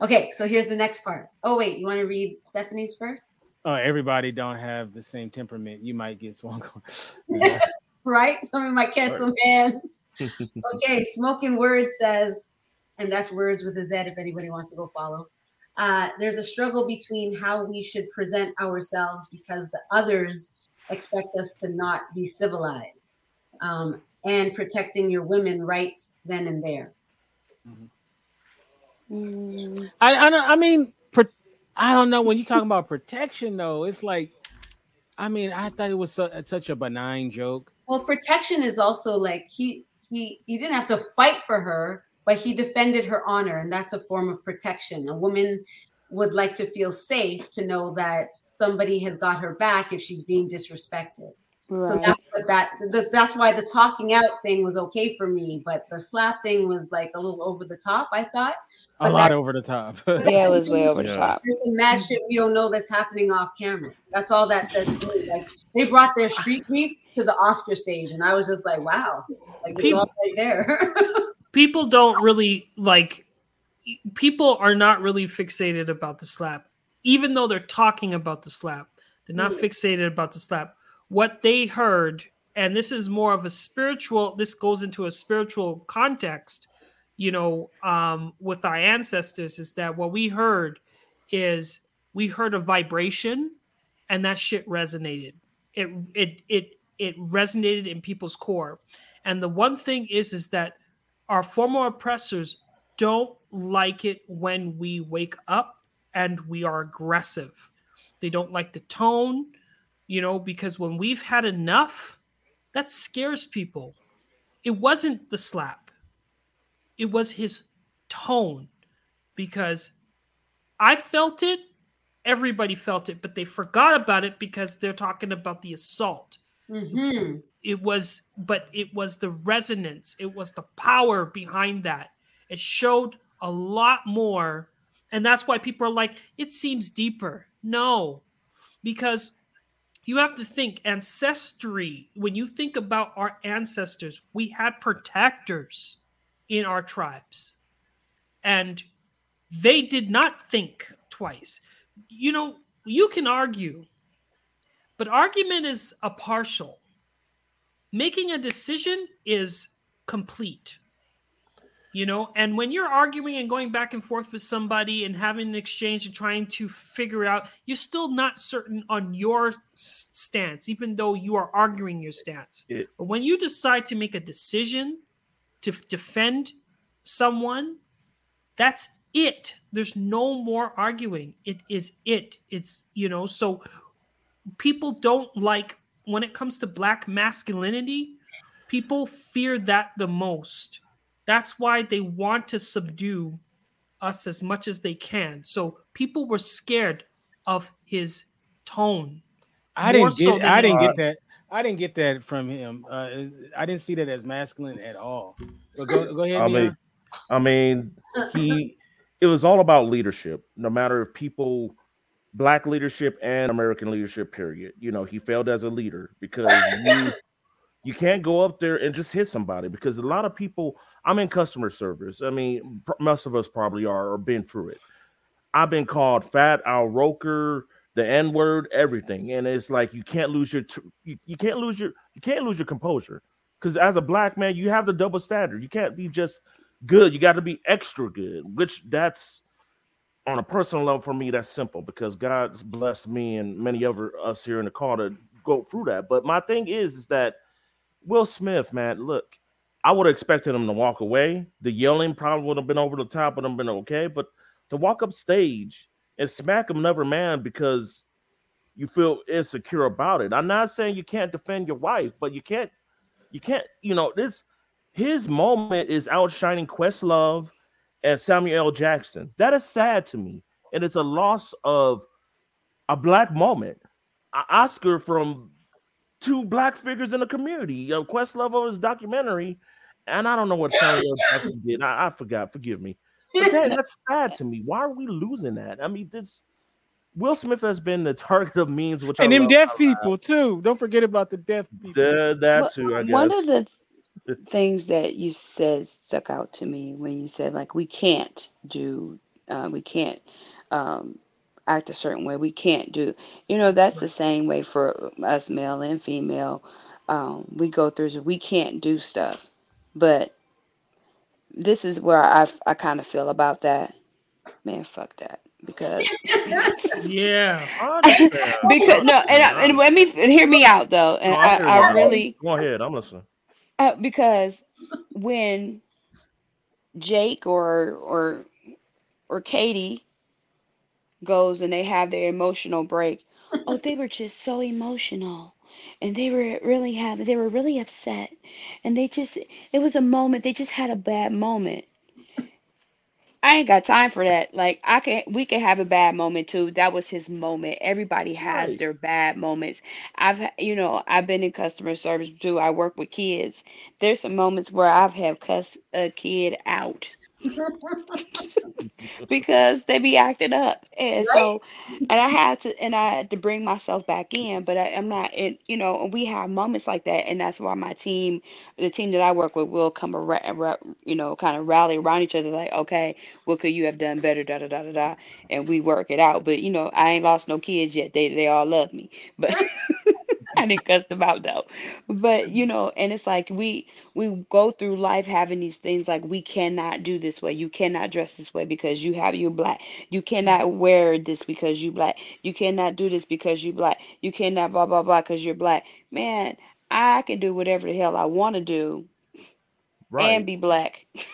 Okay, so here's the next part. Oh wait, you want to read Stephanie's first? Oh, everybody don't have the same temperament. You might get swung (laughs) on. (laughs) Right? Somebody might catch some hands. (laughs) okay, Smoking Word says, and that's words with a Z if anybody wants to go follow. Uh, there's a struggle between how we should present ourselves because the others expect us to not be civilized um, and protecting your women right then and there. I I, I mean, I don't know when you're talking about protection though. It's like, I mean, I thought it was su- such a benign joke. Well, protection is also like he he he didn't have to fight for her, but he defended her honor, and that's a form of protection. A woman would like to feel safe to know that somebody has got her back if she's being disrespected. So right. that's what that the, that's why the talking out thing was okay for me, but the slap thing was like a little over the top. I thought A lot that- over the top. (laughs) yeah, it was way over the top. there's some mad shit we don't know that's happening off camera. That's all that says to me. Like they brought their street beef to the Oscar stage, and I was just like, wow, like it's People- all right there. (laughs) people don't really like people are not really fixated about the slap even though they're talking about the slap they're not Mm. fixated about the slap what they heard and this is more of a spiritual this goes into a spiritual context you know um with our ancestors is that what we heard is we heard a vibration and that shit resonated. It it it it resonated in people's core. And the one thing is is that our former oppressors don't like it when we wake up and we are aggressive. They don't like the tone, you know, because when we've had enough, that scares people. It wasn't the slap, it was his tone because I felt it, everybody felt it, but they forgot about it because they're talking about the assault. Hmm it was but it was the resonance. It was the power behind that. It showed a lot more. And that's why people are like it seems deeper. No because you have to think ancestry. When you think about our ancestors we had protectors in our tribes. And they did not think twice. You know you can argue but argument is a partial. Making a decision is complete you know? And when you're arguing and going back and forth with somebody and having an exchange and trying to figure out you're still not certain on your stance even though you are arguing your stance. It- but when you decide to make a decision to f- defend someone that's it. There's no more arguing. It is it. It's you know so people don't like when it comes to black masculinity people fear that the most that's why they want to subdue us as much as they can so people were scared of his tone I didn't get than I didn't you get that. I didn't get that from him. Uh, I didn't see that as masculine at all. But go, go ahead. I mean, I mean, he. It was all about leadership. No matter if people, black leadership and American leadership. Period. You know, he failed as a leader because you, you can't go up there and just hit somebody because a lot of people. I'm in customer service. I mean, most of us probably are or been through it. I've been called fat, Al Roker, the N word, everything, and it's like you can't lose your you, you can't lose your you can't lose your composure because as a black man, you have the double standard. You can't be just good. You got to be extra good, which that's on a personal level for me. That's simple because God's blessed me and many other us here in the call to go through that. But my thing is, is that Will Smith, man, look, I would have expected him to walk away. The yelling probably would have been over the top, would have been okay. But to walk up stage and smack another man because you feel insecure about it. I'm not saying you can't defend your wife, but you can't, you can't, you know, this his moment is outshining Questlove and Samuel L. Jackson. That is sad to me. And it's a loss of a black moment. Oscar from two black figures in the community. You know, Questlove over his documentary, and I don't know what Samuel L. Jackson did. I, I forgot. Forgive me. But that, (laughs) that's sad to me. Why are we losing that? I mean, this Will Smith has been the target of memes, which and I them love. deaf people too. Don't forget about the deaf people. The- that Well, too, I guess. One of the things that you said stuck out to me when you said like we can't do, uh, we can't um, act a certain way. We can't do. You know that's the same way for us, male and female. Um, we go through. We can't do stuff, but this is where I I kind of feel about that. Man, fuck that because Yeah. I (laughs) because no, and I, and let me hear me out though, and No, I, hear I really Go ahead. I'm listening. uh, because when Jake or or or Katie goes and they have their emotional break, (laughs) oh, they were just so emotional. And they were really having, they were really upset. And they just, it was a moment, they just had a bad moment. I ain't got time for that. Like I can we can have a bad moment too. That was his moment. Everybody has Right. their bad moments. I've you know, I've been in customer service too. I work with kids. There's some moments where I've have cussed a kid out (laughs) because they be acting up. And Right. so and I had to and I had to bring myself back in, but I, I'm not it you know, we have moments like that and that's why my team the team that I work with will come around, you know, kind of rally around each other like, okay, what could you have done better, da da da da da, and we work it out. But you know, I ain't lost no kids yet. They they all love me, but (laughs) (laughs) I didn't cuss them out though. But you know, and it's like we we go through life having these things like we cannot do this way. You cannot dress this way because you have you black. You cannot wear this because you black. You cannot do this because you black. You cannot blah blah blah because you're black. Man, I can do whatever the hell I want to do Right. and be black. (laughs)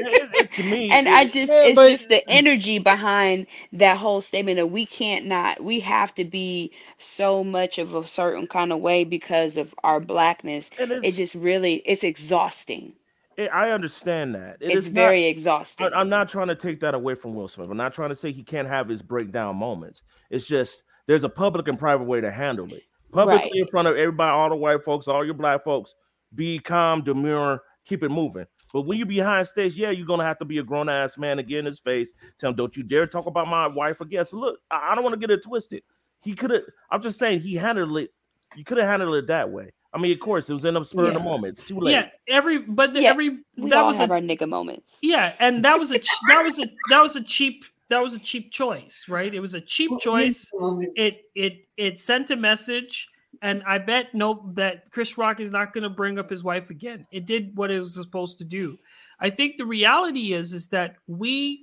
It- it- to me, and it- I just Yeah, it's but- just the energy behind that whole statement that we can't not we have to be so much of a certain kind of way because of our blackness. and It it's, just really it's exhausting. it- I understand that. It it's is very not, exhausting. I, I'm not trying to take that away from Will Smith. I'm not trying to say he can't have his breakdown moments. It's just there's a public and private way to handle it. Publicly Right. in front of everybody, all the white folks, all your black folks, be calm, demure, keep it moving. But when you're behind stage, yeah, you're gonna have to be a grown ass man and get in his face. Tell him, don't you dare talk about my wife again. So look, I, I don't want to get it twisted. He could have. I'm just saying he handled it. You could have handled it that way. I mean, of course, it was in the spur of the moment. It's too late. Yeah. Every but the, Yeah, every we that all was have a our nigga moments. yeah, and that was a that was a that was a cheap that was a cheap choice, right? It was a cheap choice. It it it sent a message, and I bet no that Chris Rock is not going to bring up his wife again. It did what it was supposed to do. I think the reality is is that we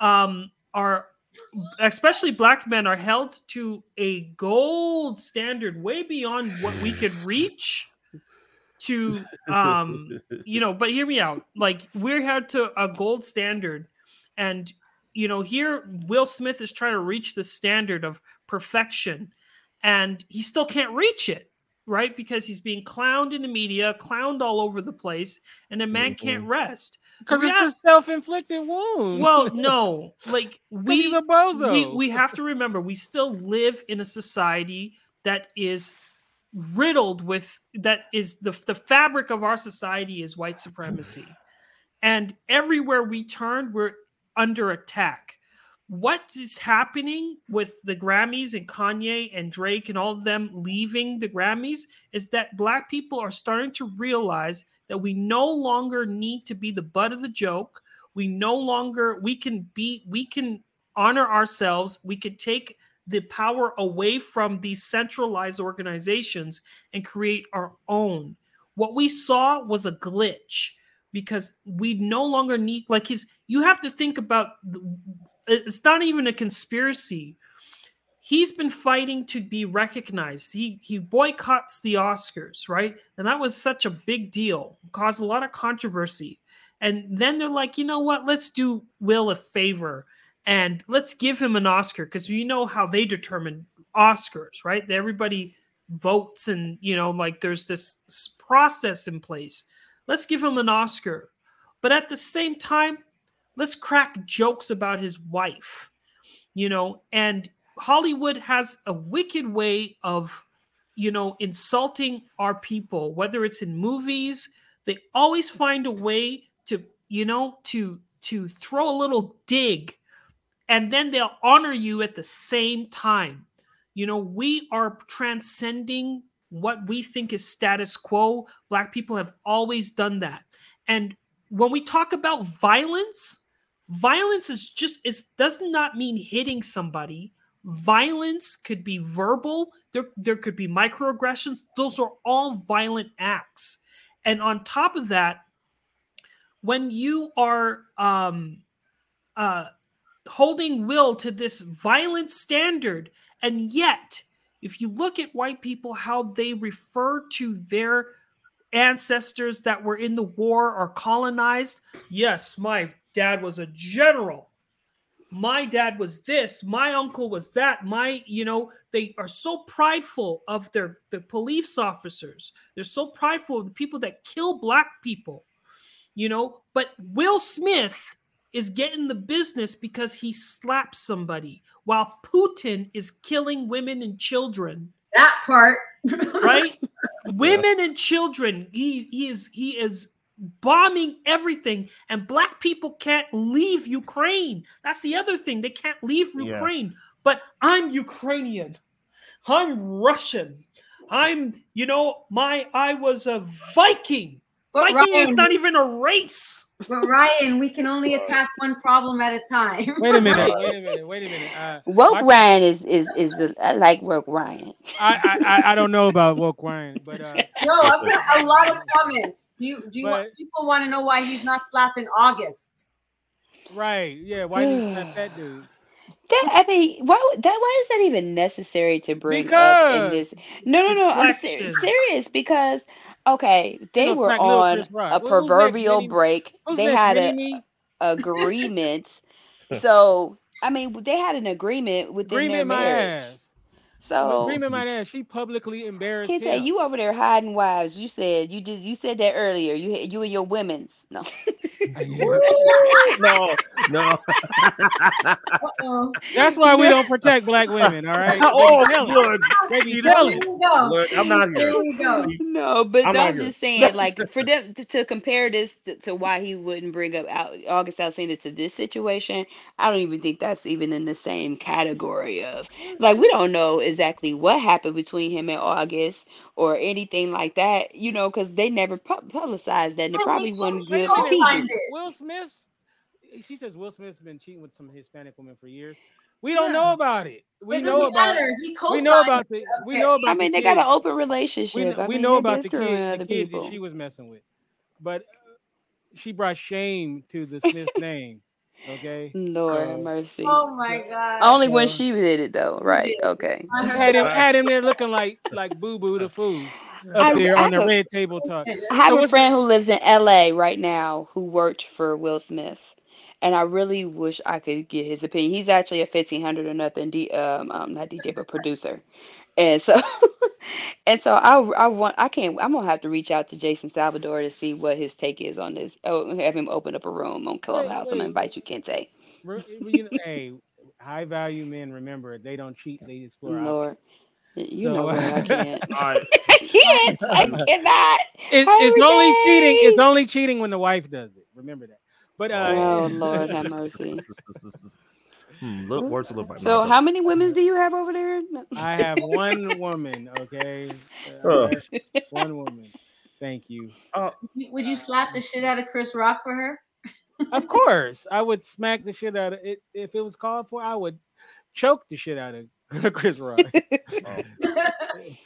um are especially black men are held to a gold standard way beyond what we could reach to um you know but hear me out like we're held to a gold standard and you know here will smith is trying to reach the standard of perfection and he still can't reach it right because he's being clowned in the media clowned all over the place and the man can't mm-hmm. rest Because it's rea- a self-inflicted wound. well (laughs) no like we a bozo. we, we have to remember we still live in a society that is riddled with that is the the fabric of our society is white supremacy, and everywhere we turn, we're under attack. What is happening with the Grammys and Kanye and Drake and all of them leaving the Grammys is that black people are starting to realize that we no longer need to be the butt of the joke. We no longer we can be we can honor ourselves. We can take the power away from these centralized organizations and create our own. What we saw was a glitch because we no longer need like his you have to think about it's not even a conspiracy. He's been fighting to be recognized. He he boycotts the oscars right? And that was such a big deal caused a lot of controversy. And then they're like you know what? Let's do will a favor and let's give him an oscar. Because you know how they determine oscars right? Everybody votes and you know like there's this process in place. Let's give him an oscar. But at the same time let's crack jokes about his wife you know and hollywood has a wicked way of you know insulting our people whether it's in movies. They always find a way to you know to to throw a little dig and then they'll honor you at the same time. You know we are transcending what we think is status quo. Black people have always done that. And when we talk about violence violence is just it does not mean hitting somebody. Violence could be verbal. There there could be microaggressions. Those are all violent acts. And on top of that when you are um uh holding will to this violent standard and yet if you look at white people how they refer to their ancestors that were in the war or colonized yes my dad was a general. My dad was this my uncle was that my you know they are so prideful of their the police officers. They're so prideful of the people that kill black people you know but will smith is getting the business because he slapped somebody while putin is killing women and children. That part. (laughs) Right? Women and children he, he is he is bombing everything and black people can't leave ukraine. That's the other thing they can't leave Yeah. ukraine. But i'm ukrainian. I'm russian. I'm you know my i was a viking But viking is not even a race but ryan we can only attack one problem at a time Wait a minute. (laughs) Wait a minute. Wait a minute. Uh, Woke my- Ryan is is is the, I like woke Ryan. I, I I- I don't know about woke Ryan, but uh, (laughs) no i've got a lot of comments do you do you want, people want to know why he's not slapping august right, yeah. Why did you slap that dude? (sighs) That I mean, why that why is that even necessary to bring up Because in this? No, no, no. I'm ser- serious because okay, they were on a who's next, proverbial break. They next, had a Mini-Me? agreement. (laughs) So I mean, they had an agreement within Agreement their my marriage. Ass. So Agreement my ass. She publicly embarrassed Kente, him. you over there hiding wives. You said you did. You said that earlier. You you and your women's. No. (laughs) no, no. Uh-oh. That's why we don't protect black women. All right. (laughs) Oh, be telling. look, They be You Here telling. go. look, I'm not Here here. we go. No, but I'm I'm, not here. just saying, (laughs) like, for them to, to compare this to, to why he wouldn't bring up Au- August Alsina to this situation, I don't even think that's even in the same category of like we don't know exactly what happened between him and August or anything like that, you know, because they never pu- publicized that, and it And probably wasn't good for TV. Will Smith's. She says Will Smith's been cheating with some Hispanic women for years. We don't Yeah. know about it. We It know about. matter. He We know about the. We know about. I mean, the they got an kids. open We relationship. know, we mean, know about the screwing kid, the kid people. that she was messing with, but uh, she brought shame to the Smith name. Okay, Lord have mercy. Oh my god. Only when she did it, though, right? Yeah. Okay. Had him had him there looking like like Boo Boo the fool I- (sighs) up there I on the have a- red table talk. I have So a what's- friend who lives in LA right now who worked for Will Smith, and I really wish I could get his opinion. He's actually a fifteen hundred or nothing, D, um, um, not DJ, but producer, and so, (laughs) and so I, I want, I can't, I'm gonna have to reach out to Jason Salvador to see what his take is on this. Oh, have him open up a room on Clubhouse. I'm gonna wait. invite you, Kente. Re- you know, hey, high value men remember they don't cheat, they explore. options. Lord, You So- know what? I can't. (laughs) I, (laughs) I can't. I cannot. It's, it's only cheating. It's only cheating when the wife does it. Remember that. But uh, Oh Lord, have mercy. Hmm, look, words to live by. So, how many women do you have over there? (laughs) I have one woman. Okay, Uh, Uh. I have one woman. Thank you. Would you slap the shit out of Chris Rock for her? Of course, I would smack the shit out of it if it was called for. I would choke the shit out of (laughs) Chris Rock. (laughs) I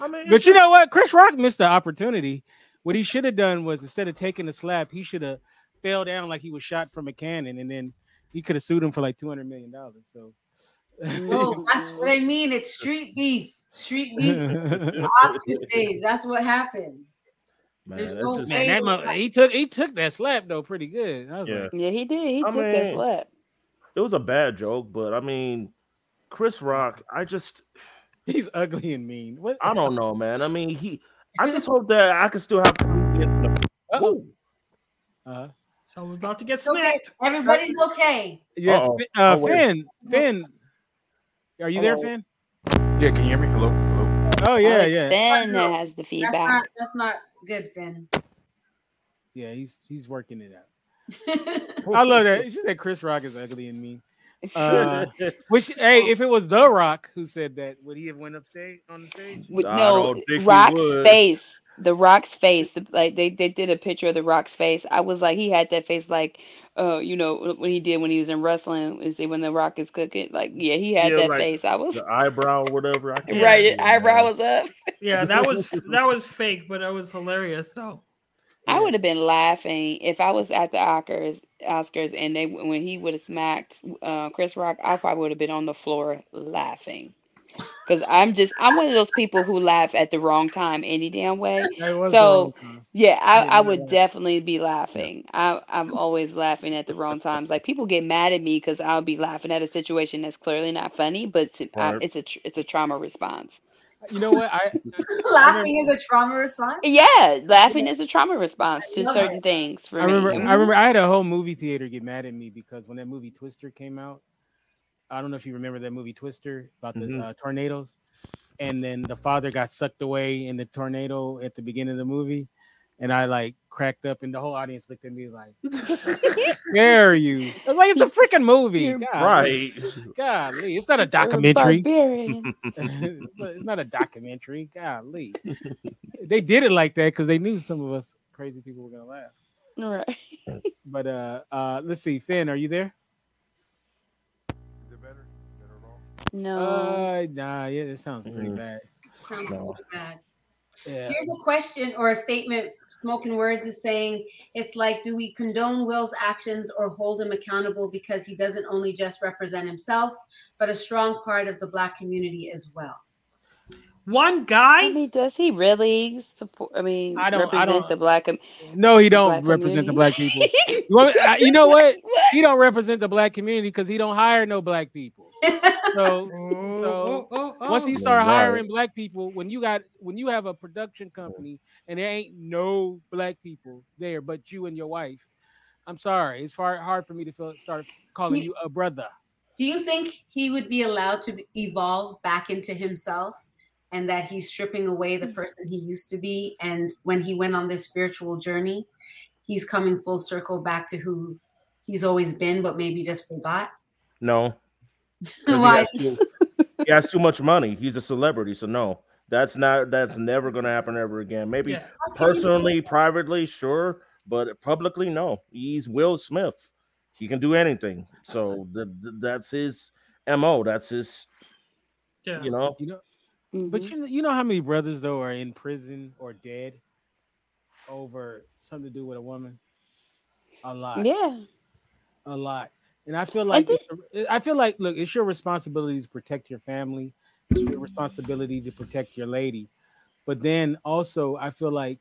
mean, But you know what? Chris Rock missed the opportunity. What he should have done was instead of taking the slap, he should have fell down like he was shot from a cannon, and then he could have sued him for like two hundred million dollars. So. Oh, (laughs) that's what I mean. It's street beef. Street beef. (laughs) Oscar stage. That's what happened. man, no just- Man, that mo- he took he took that slap though pretty good. I was Yeah. like, Yeah, he did. He I took that slap. it was a bad joke, but I mean, Chris Rock, I just, (sighs) he's ugly and mean. What? I don't know, man. I mean, he, I just hope that I can still have. Uh-oh. So we're about to get It's okay. Everybody's okay. yes, Uh-oh. Fin- uh, Oh. Finn. Finn, are you there, Hello? Finn? Yeah, can you hear me? Hello, hello. Oh Oh, yeah, it's yeah, Finn that has the That's feedback. not that's not good, Finn. yeah. He's he's working it out. (laughs) I love that. She said Chris Rock is ugly and mean. (laughs) Uh, which hey, if it was The Rock who said that, would he have went up stage on the stage? With- I no, don't think he Rock's face. The Rock's face. Like they, they did a picture of the Rock's face. I was like, he had that face like, uh, you know, when he did when he was in wrestling. Is it when the Rock is cooking? Like, yeah, he had Yeah, that like face. I was the eyebrow or whatever. I (laughs) can't right. His eyebrow was up. Yeah, that was (laughs) that was fake, but it was hilarious though. I would have been laughing if I was at the Oscars, Oscars, and they when he would have smacked uh, Chris Rock. I probably would have been on the floor laughing, because I'm just I'm one of those people who laugh at the wrong time any damn way. (laughs) So, the wrong time. Yeah, I, Yeah, I would right. definitely be laughing. I, I'm always laughing at the wrong times. Like people get mad at me because I'll be laughing at a situation that's clearly not funny, but to, I, it's a it's a trauma response. You know what? I (laughs) Laughing is a trauma response. Yeah, laughing is a trauma response to certain it. things. For I me. remember, Mhm. I remember, I had a whole movie theater get mad at me because when that movie Twister came out, I don't know if you remember that movie Twister about the Mhm. uh, tornadoes, and then the father got sucked away in the tornado at the beginning of the movie, and I like cracked up, and the whole audience looked at me like, (laughs) "Dare you?" I was like, "It's a freaking movie, God, right. Golly, it's not a (laughs) documentary. it's, (laughs) not, it's not a documentary. Golly, they did it like that because they knew some of us crazy people were gonna laugh." right. But uh uh let's see, Finn, are you there? No. Uh nah, yeah, that sounds pretty Mm. bad. Sounds No. pretty bad. Yeah. Here's a question or a statement. Smoking Words is saying it's like, do we condone Will's actions or hold him accountable because he doesn't only just represent himself, but a strong part of the Black community as well? One guy. I mean, does he really support? I mean, I don't- I represent don't- the black. No, he don't black represent the black people. community? (laughs) You, want- you know what? (laughs) What? He don't represent the black community because he don't hire no black people. (laughs) So Oh, So, oh, oh, oh. once oh. he start hiring black people, when you got when you have a production company and there ain't no black people there but you and your wife, I'm sorry, it's far hard for me to feel, start calling You- you a brother. Do you think he would be allowed to evolve back into himself and that he's stripping away the mm. person he used to be? And when he went on this spiritual journey, he's coming full circle back to who he's always been, but maybe just forgot? No, (laughs) 'cause he has, too, he has too much money. He's a celebrity, so no, that's not. That's never gonna happen ever again. Maybe Yeah. personally, privately, sure, but publicly, no. He's Will Smith. He can do anything. So th- th- that's his mo. That's his. Yeah. You know. You know, but Mhm. you know, you know how many brothers though are in prison or dead over something to do with a woman? A lot. yeah. a lot. And I feel like think- it's a- I feel like look, it's your responsibility to protect your family. It's your responsibility to protect your lady. But then also I feel like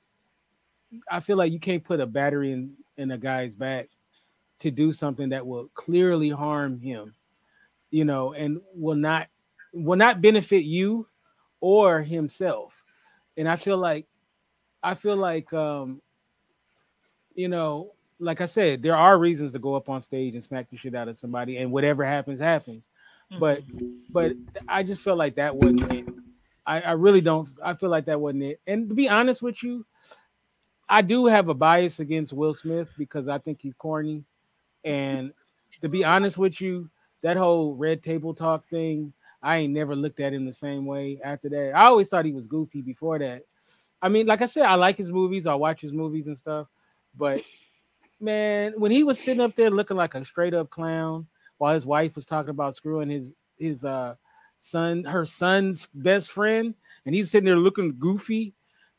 I feel like you can't put a battery in in a guy's back to do something that will clearly harm him, you know, and will not will not benefit you or himself. And I feel like I feel like um you know, like I said, there are reasons to go up on stage and smack the shit out of somebody, and whatever happens, happens. But but I just felt like that wasn't it. I, I really don't. I feel like that wasn't it. And to be honest with you, I do have a bias against Will Smith because I think he's corny. And to be honest with you, that whole red table talk thing, I ain't never looked at him the same way after that. I always thought he was goofy before that. I mean, like I said, I like his movies. I watch his movies and stuff. But man, when he was sitting up there looking like a straight up clown while his wife was talking about screwing his his uh son, her son's best friend, and he's sitting there looking goofy.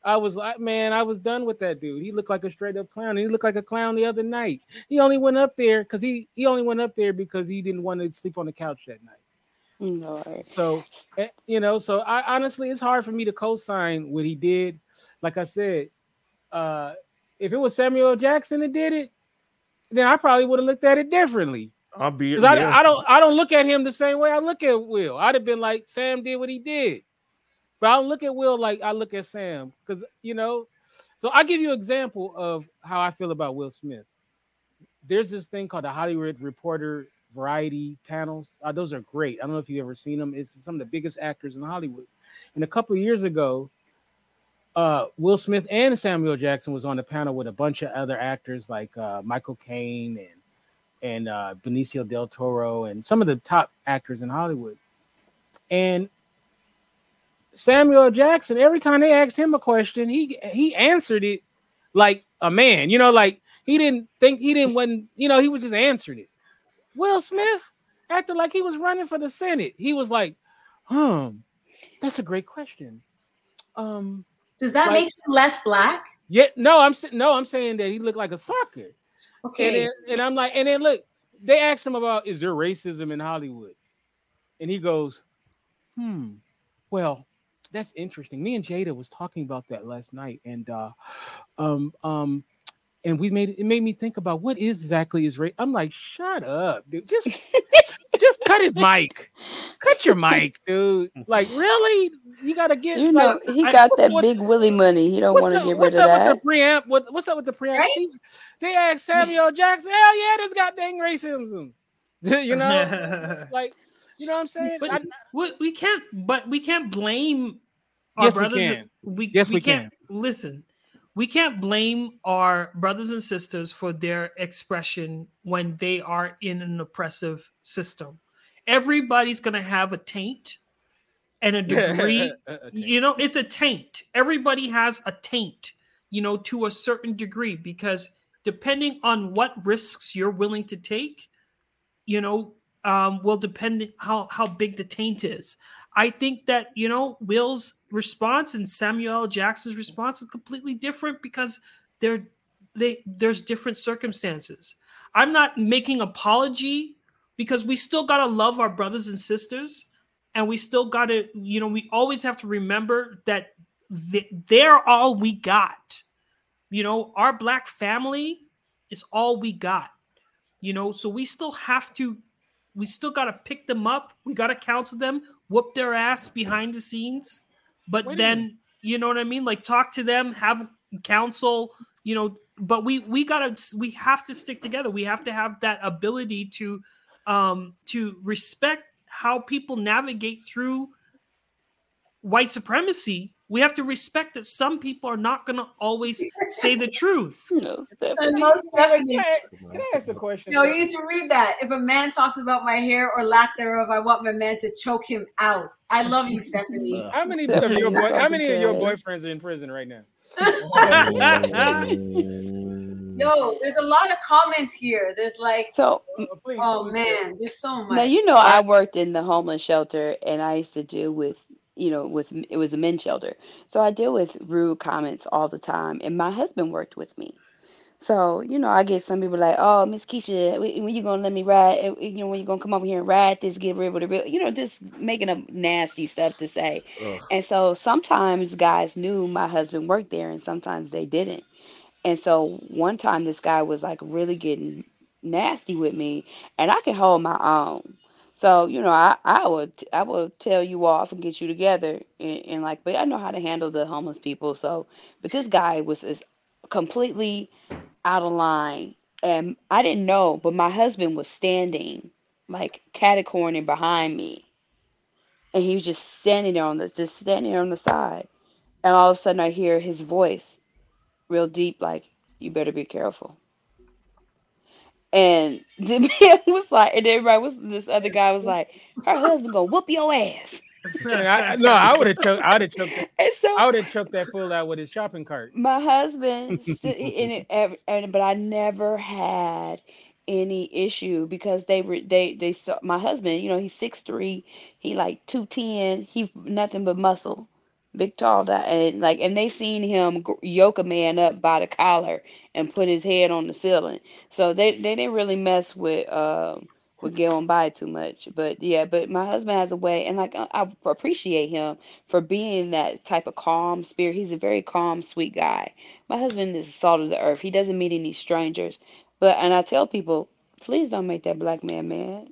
I was like, man, I was done with that dude. He looked like a straight up clown. He looked like a clown the other night. He only went up there because he he only went up there because he didn't want to sleep on the couch that night. Lord. So, eh, you know, so I honestly, it's hard for me to co-sign what he did. Like I said, uh, if it was Samuel L. Jackson that did it, then I probably would have looked at it differently. I'll be. Because I, yeah. I don't I don't look at him the same way I look at Will. I'd have been like Sam did what he did, but I don't look at Will like I look at Sam because you know. So I'll give you an example of how I feel about Will Smith. There's this thing called the Hollywood Reporter Variety panels. Uh, those are great. I don't know if you've ever seen them. It's some of the biggest actors in Hollywood. And a couple of years ago, uh, Will Smith and Samuel Jackson was on the panel with a bunch of other actors like uh, Michael Caine and and uh, Benicio del Toro and some of the top actors in Hollywood. And Samuel Jackson, every time they asked him a question, he he answered it like a man. You know, like he didn't think he didn't wasn't. You know, he was just answered it. Will Smith acted like he was running for the Senate. He was like, "Hmm, that's a great question." Um, Does that Like- make him less black? yeah, no, I'm no, I'm saying that he looked like a sucker. And Okay. then, and I'm like, and then look, they asked him about is there racism in Hollywood, and he goes, "Hmm, well, that's interesting. Me and Jada was talking about that last night, and uh, um, um, and we made it made me think about what is exactly is race. I'm like, shut up, dude. Just, (laughs) just cut his mic, cut your mic, dude. (laughs) Like, really, you gotta get You like, know, he got what's- that what- big Willie money. He don't want to get what's rid of up that. with the preamp? What, what's up with the preamp? Right? He- They asked Samuel (laughs) Jackson, hell yeah, this got dang racism. you know, like, you know what I'm saying? But- I- we, we can't but we can't blame our Yes, we can. we, Yes, we can't listen we can't blame our brothers and sisters for their expression when they are in an oppressive system. Everybody's going to have a taint and a (laughs) degree. You know it's a taint. Everybody has a taint you know to a certain degree because depending on what risks you're willing to take you know um, will depend how how big the taint is i think that you know will's response and samuel jackson's response is completely different because they there's different circumstances. I'm not making apology because we still got to love our brothers and sisters and we still got to you know we always have to remember that they're all we got. You know our black family is all we got you know so we still have to we still got to pick them up. We got to counsel them whoop their ass behind the scenes. But Wait then you know what i mean? Like talk to them have counsel you know but we we gotta we have to stick together. We have to have that ability to um to respect how people navigate through white supremacy we have to respect that some people are not going to always say the truth (laughs) No, And Stephanie. most Can definitely. I, can I ask a question? No, you need to read that. If a man talks about my hair or lack thereof, I want my man to choke him out. I love you, Stephanie. (laughs) How many of your boy, how many of your boyfriends are in prison right now? (laughs) Yo, there's a lot of comments here. There's like, So Uh, oh man, there's so much. now you know I worked in the homeless shelter, and I used to deal with you know with it was a men's shelter, so I deal with rude comments all the time, and my husband worked with me. So, you know, I get some people like, oh, Miss Keisha, when you gonna let me ride? uh, You know, when you gonna come over here and ride this, get rid of the real, you know, just making up nasty stuff to say. ugh. And so sometimes guys knew my husband worked there and sometimes they didn't. And so one time this guy was like really getting nasty with me and I can hold my own. So, you know, I, I would I would tell you off and get you together and, and like but I know how to handle the homeless people. So but this guy was just completely out of line and I didn't know, but my husband was standing like catacorning behind me and he was just standing there on the just standing there on the side, and all of a sudden I hear his voice, real deep, like you better be careful. And (laughs) the man was like, and everybody was this other guy was like, her husband gonna whoop your ass. I, no, I would have choked. I would have choked. that- so I would have choked that fool out with his shopping cart. my husband (laughs) and, it, and but I never had any issue because they were they they saw my husband you know he's six three he like 210 he nothing but muscle big tall guy and like and they seen him yoke a man up by the collar and put his head on the ceiling. So they they didn't really mess with um with going by too much but yeah but my husband has a way and like I, I appreciate him for being that type of calm spirit. He's a very calm sweet guy. My husband is the salt of the earth. He doesn't meet any strangers. But and i tell people please don't make that black man mad.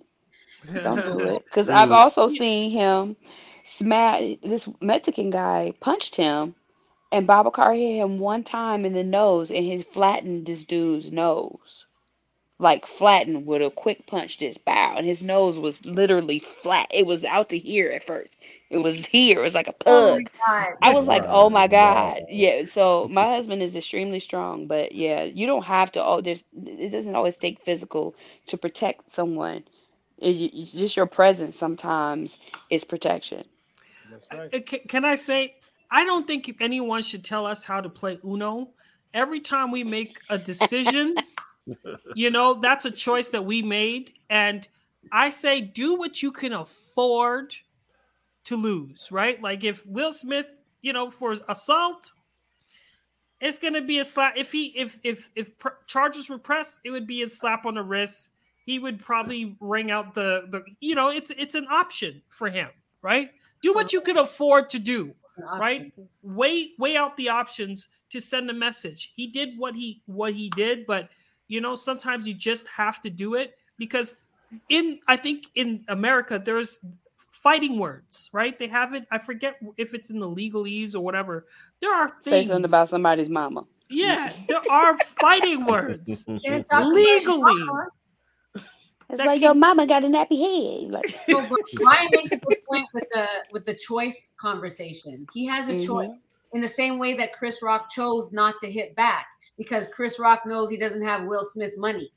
Don't do it. (laughs) Because i've also seen him smash this mexican guy punched him and Baba Car hit him one time in the nose and he flattened this dude's nose like flattened with a quick punch just bow and his nose was literally flat it was out to here at first it was here it was like a Oh pug my God. I was like, oh my God. Yeah. So my husband is extremely strong, but yeah, you don't have to, oh, there's, it doesn't always take physical to protect someone. It, it's just your presence sometimes is protection. That's right. Uh, Can, can I say, I don't think anyone should tell us how to play Uno. Every time we make a (laughs) decision, you know, that's a choice that we made. And I say, do what you can afford to lose, right? Like if Will Smith, you know, for assault, it's gonna be a slap. If he, if if if pr- charges were pressed, it would be a slap on the wrist. He would probably ring out the the. You know, it's it's an option for him, right? Do what you can afford to do right? Weigh weigh out the options to send a message. He did what he what he did but you know sometimes you just have to do it because in i think in america there's fighting words right? They have it i forget if it's in the legalese or whatever. There are things something about somebody's mama. yeah there are fighting words. (laughs) Can't talk about legally. Mama. It's That like can- your mama got a nappy head. Like, (laughs) So, but Ryan (laughs) makes a good point with the with the choice conversation. He has a Mhm. choice in the same way that Chris Rock chose not to hit back because Chris Rock knows he doesn't have Will Smith money,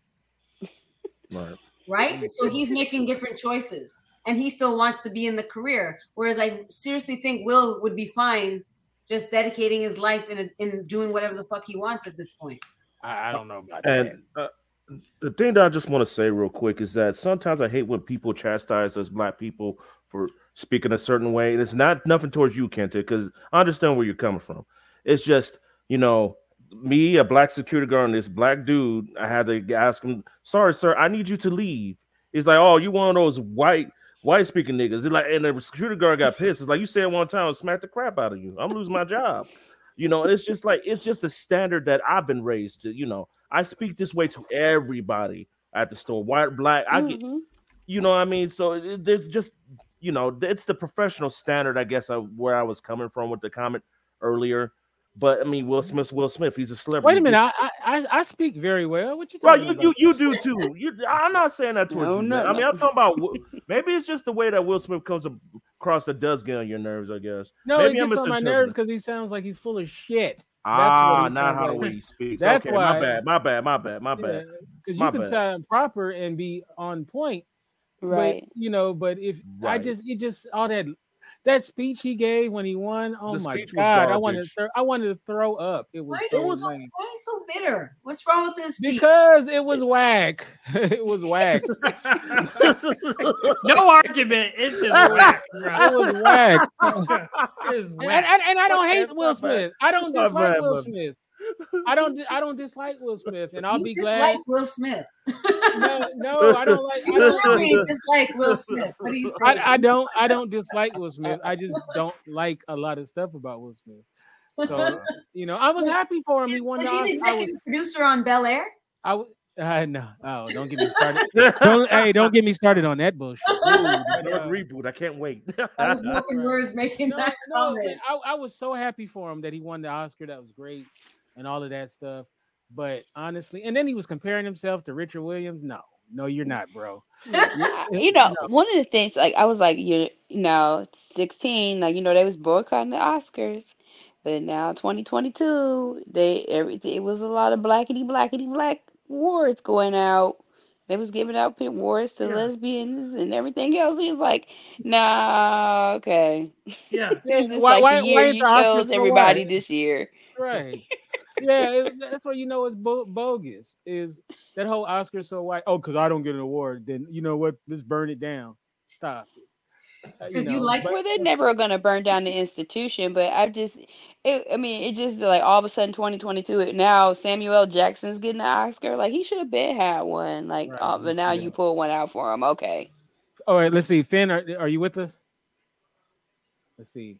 Right. right? So he's making different choices, and he still wants to be in the career. Whereas I seriously think Will would be fine just dedicating his life in in doing whatever the fuck he wants at this point. I, I don't know about that. Uh, the thing that I just want to say real quick is that sometimes I hate when people chastise us black people for speaking a certain way. And it's not nothing towards you, Kenta, because I understand where you're coming from. It's just, you know, me, a black security guard, and this black dude, I had to ask him, sorry, sir, I need you to leave. He's like, oh, you one of those white, white speaking niggas. It's like, and the security guard got pissed. It's like, you said one time, smack the crap out of you. I'm losing my job. You know, it's just like, it's just a standard that I've been raised to, you know. I speak this way to everybody at the store, white, black. I get, Mhm. you know, what I mean, so it, there's just, you know, it's the professional standard, I guess, of where I was coming from with the comment earlier. But I mean, Will Smith's Will Smith. He's a celebrity. Wait a minute. I, I I- I speak very well. What you Well, you, about? you you do too. You, I'm not saying that towards No, you. no, man. I mean, I'm talking about (laughs) maybe it's just the way that Will Smith comes across that does get on your nerves. I guess. no, maybe it I'm gets on my nerves because he sounds like he's full of shit. Ah, what he not sounds how the like. way he speaks. That's okay, why- my bad, my bad, my bad, my bad. Because My you can bad. sound proper and be on point, Right. But you know, but if I just it just all that that speech he gave when he won, oh The my god, I wanted to garbage. throw, I wanted to throw up. It was Why so is it so, lame. why are you so bitter? What's wrong with this? speech? Because it was whack. (laughs) it was whack. no argument it's just whack (laughs) it was whack. (laughs) It's and, whack. and, and I don't hate Will. Smith. I don't dislike Will Smith. I don't. I don't dislike Will Smith, and I'll you be just glad. like Will Smith. No, no, (laughs) I don't like. I You don't, really dislike Will Smith. What do you say? I, I don't. I don't dislike Will Smith. I just don't like a lot of stuff about Will Smith. So you know, I was happy for him. He won Is the he the Oscar. Was. executive producer on Bel Air? I was. Uh, no. Oh, don't get me started. Don't. Hey, don't get me started on that bullshit. Ooh, But, the uh, reboot. I can't wait. I was marking words making no, that no, comment. but I, I was so happy for him that he won the Oscar. That was great, and all of that stuff. But honestly, and then he was comparing himself to Richard Williams. No, No, you're not, bro. (laughs) You know, (laughs) one of the things like I was like, you, you know, 16, like you know, they was boycotting the Oscars, but now 2022, they everything it was a lot of blackity blackity black awards going out. They was giving out pink awards to Yeah. lesbians and everything else. He's like, nah, okay. Yeah. (laughs) Yeah, This is why- like why- the year why ain't you the Oscars chose so everybody white? this year. Right. yeah, it, that's what you know is bo- bogus. Is that whole Oscar so white? Oh, because I don't get an award, then you know what? Let's burn it down. Stop. Uh, 'Cause you like- but- Well, they're never gonna burn down the institution, but I just, it, I mean, it just like all of a sudden 2022. It, now Samuel L. Jackson's getting an Oscar. Like he should have been had one. Like, Right, uh, but now yeah. you pull one out for him. Okay. All right, let's see. Finn, are, are you with us? Let's see.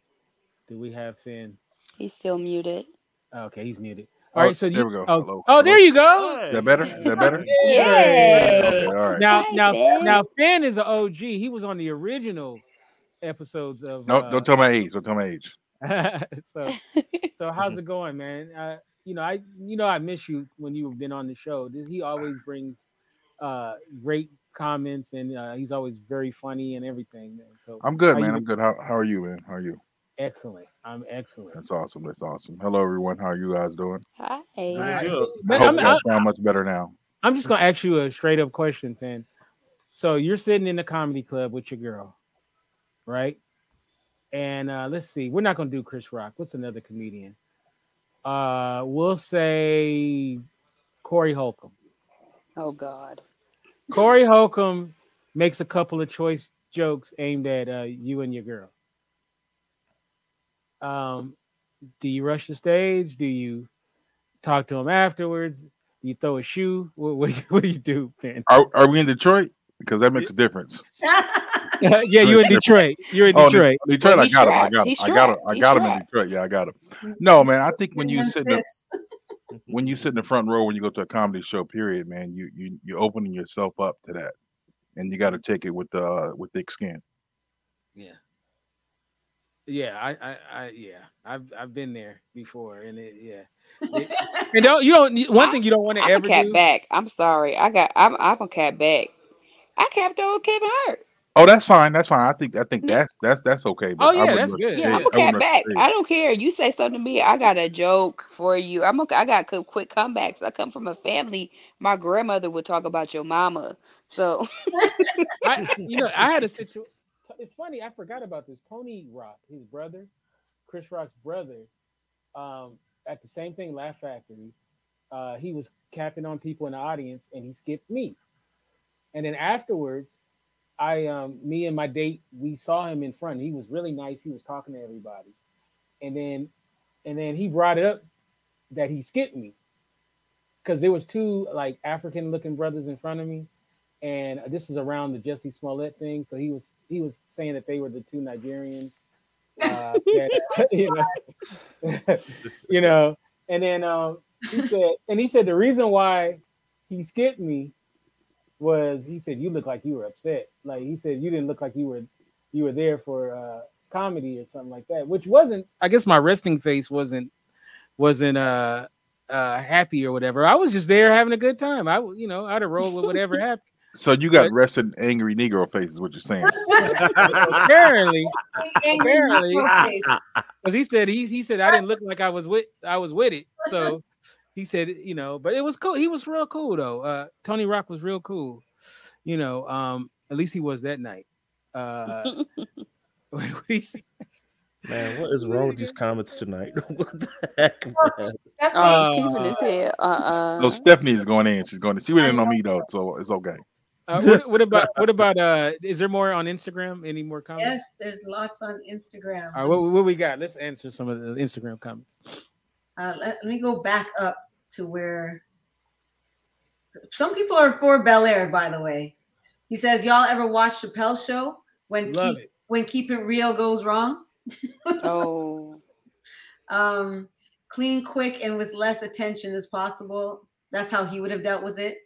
Do we have Finn? He's still muted. Okay, he's muted. Oh, All right, so there you, we go. Oh, Hello, oh, there you go. Is that better? Is that better? (laughs) Yay! Okay, all right. Now, Hi, now, now, Finn is an OG. He was on the original episodes of. No, uh, don't tell my age. Don't tell my age. (laughs) so, so how's it going, man? Uh, you know, I, you know, I miss you when you've been on the show. This- He always brings uh, great comments, and uh, he's always very funny and everything. Man. So I'm good, man. you- I'm good. How, how are you, man? How are you? Excellent. I'm excellent. That's awesome. That's awesome. Hello, everyone. How are you guys doing? Hi. Hi. Good. I hope I'm, you I'm, sound much better now. I'm just gonna ask you a straight up question, Finn. So you're sitting in the comedy club with your girl, right? And uh, let's see, we're not gonna do Chris Rock. What's another comedian? Uh, we'll say Corey Holcomb. Oh God. Corey Holcomb makes a couple of choice jokes aimed at uh, you and your girl. Um, do you rush the stage? Do you talk to him afterwards? Do you throw a shoe? What, what, do (laughs) you- what do you do, Finn? Are, are we in Detroit? Because that makes a difference. (laughs) yeah, you're in Detroit. You're in Oh, De- Detroit. Detroit, I got him. I got him. I got him. I got him in. Detroit. Yeah, I got him. No, man. I think when you sit in the (laughs) when you sit in the front row when you go to a comedy show, period, man, you you you're opening yourself up to that, and you got to take it with uh with thick skin. Yeah. Yeah, I, I, I, yeah, I've, I've been there before, and it, yeah, (laughs) It- and don't you don't one thing you don't want to ever cat do. back. I'm sorry. I got. I'm. I'm a cat back. I capped on Kevin Hart. Oh, that's fine. That's fine. I think I think mm. that's that's that's okay. Oh, I yeah, wouldn't that's good. the Yeah. I'm a I cat wouldn't back. the I don't care. You say something to me, I got a joke for you. I'm okay. I got quick, quick comebacks. I come from a family. My grandmother would talk about your mama. So (laughs) I, you know, I had a situation. It's funny, I forgot about this. Tony Rock, his brother, Chris Rock's brother, um, at the same thing, Laugh Factory. Uh, he was capping on people in the audience, and he skipped me. And then afterwards, I, um, me and my date, we saw him in front. He was really nice. He was talking to everybody, and then, and then he brought it up that he skipped me because there was two like African-looking brothers in front of me and this was around the Jussie Smollett thing. So he was he was saying that they were the two Nigerians, uh, (laughs) that, (laughs) you know, (laughs) you know. And then um, he said, and he said the reason why he skipped me was he said you look like you were upset. Like he said you didn't look like you were you were there for uh, comedy or something like that, which wasn't. I guess my resting face wasn't wasn't uh uh happy or whatever. I was just there having a good time. I you know I'd have rolled with whatever happened. So you got But- resting angry Negro face is what you're saying. (laughs) apparently, Apparently. Because he said he he said I didn't look like I was with I was with it. So he said you know, but it was cool. He was real cool though. Uh, Tony Rock was real cool. You know, um, at least he was that night. Uh, (laughs) what he said- Man, what is wrong with these comments tonight? (laughs) what the heck? man? That's oh, Uh, keeping his head. Uh uh So Stephanie is going in. She's going. In. She went in on me though, so it's okay. Uh, what, (laughs) what about what about uh? Is there more on Instagram? Any more comments? yes, there's lots on Instagram. All right, what, what we got? Let's answer some of the Instagram comments. Uh, let, let me go back up to where some people are for Bel Air, by the way. He says, Y'all ever watch Chappelle show when Love keep, it. when keep it real goes wrong? (laughs) Oh. Um, clean, quick, and with less attention as possible. That's how he would have dealt with it.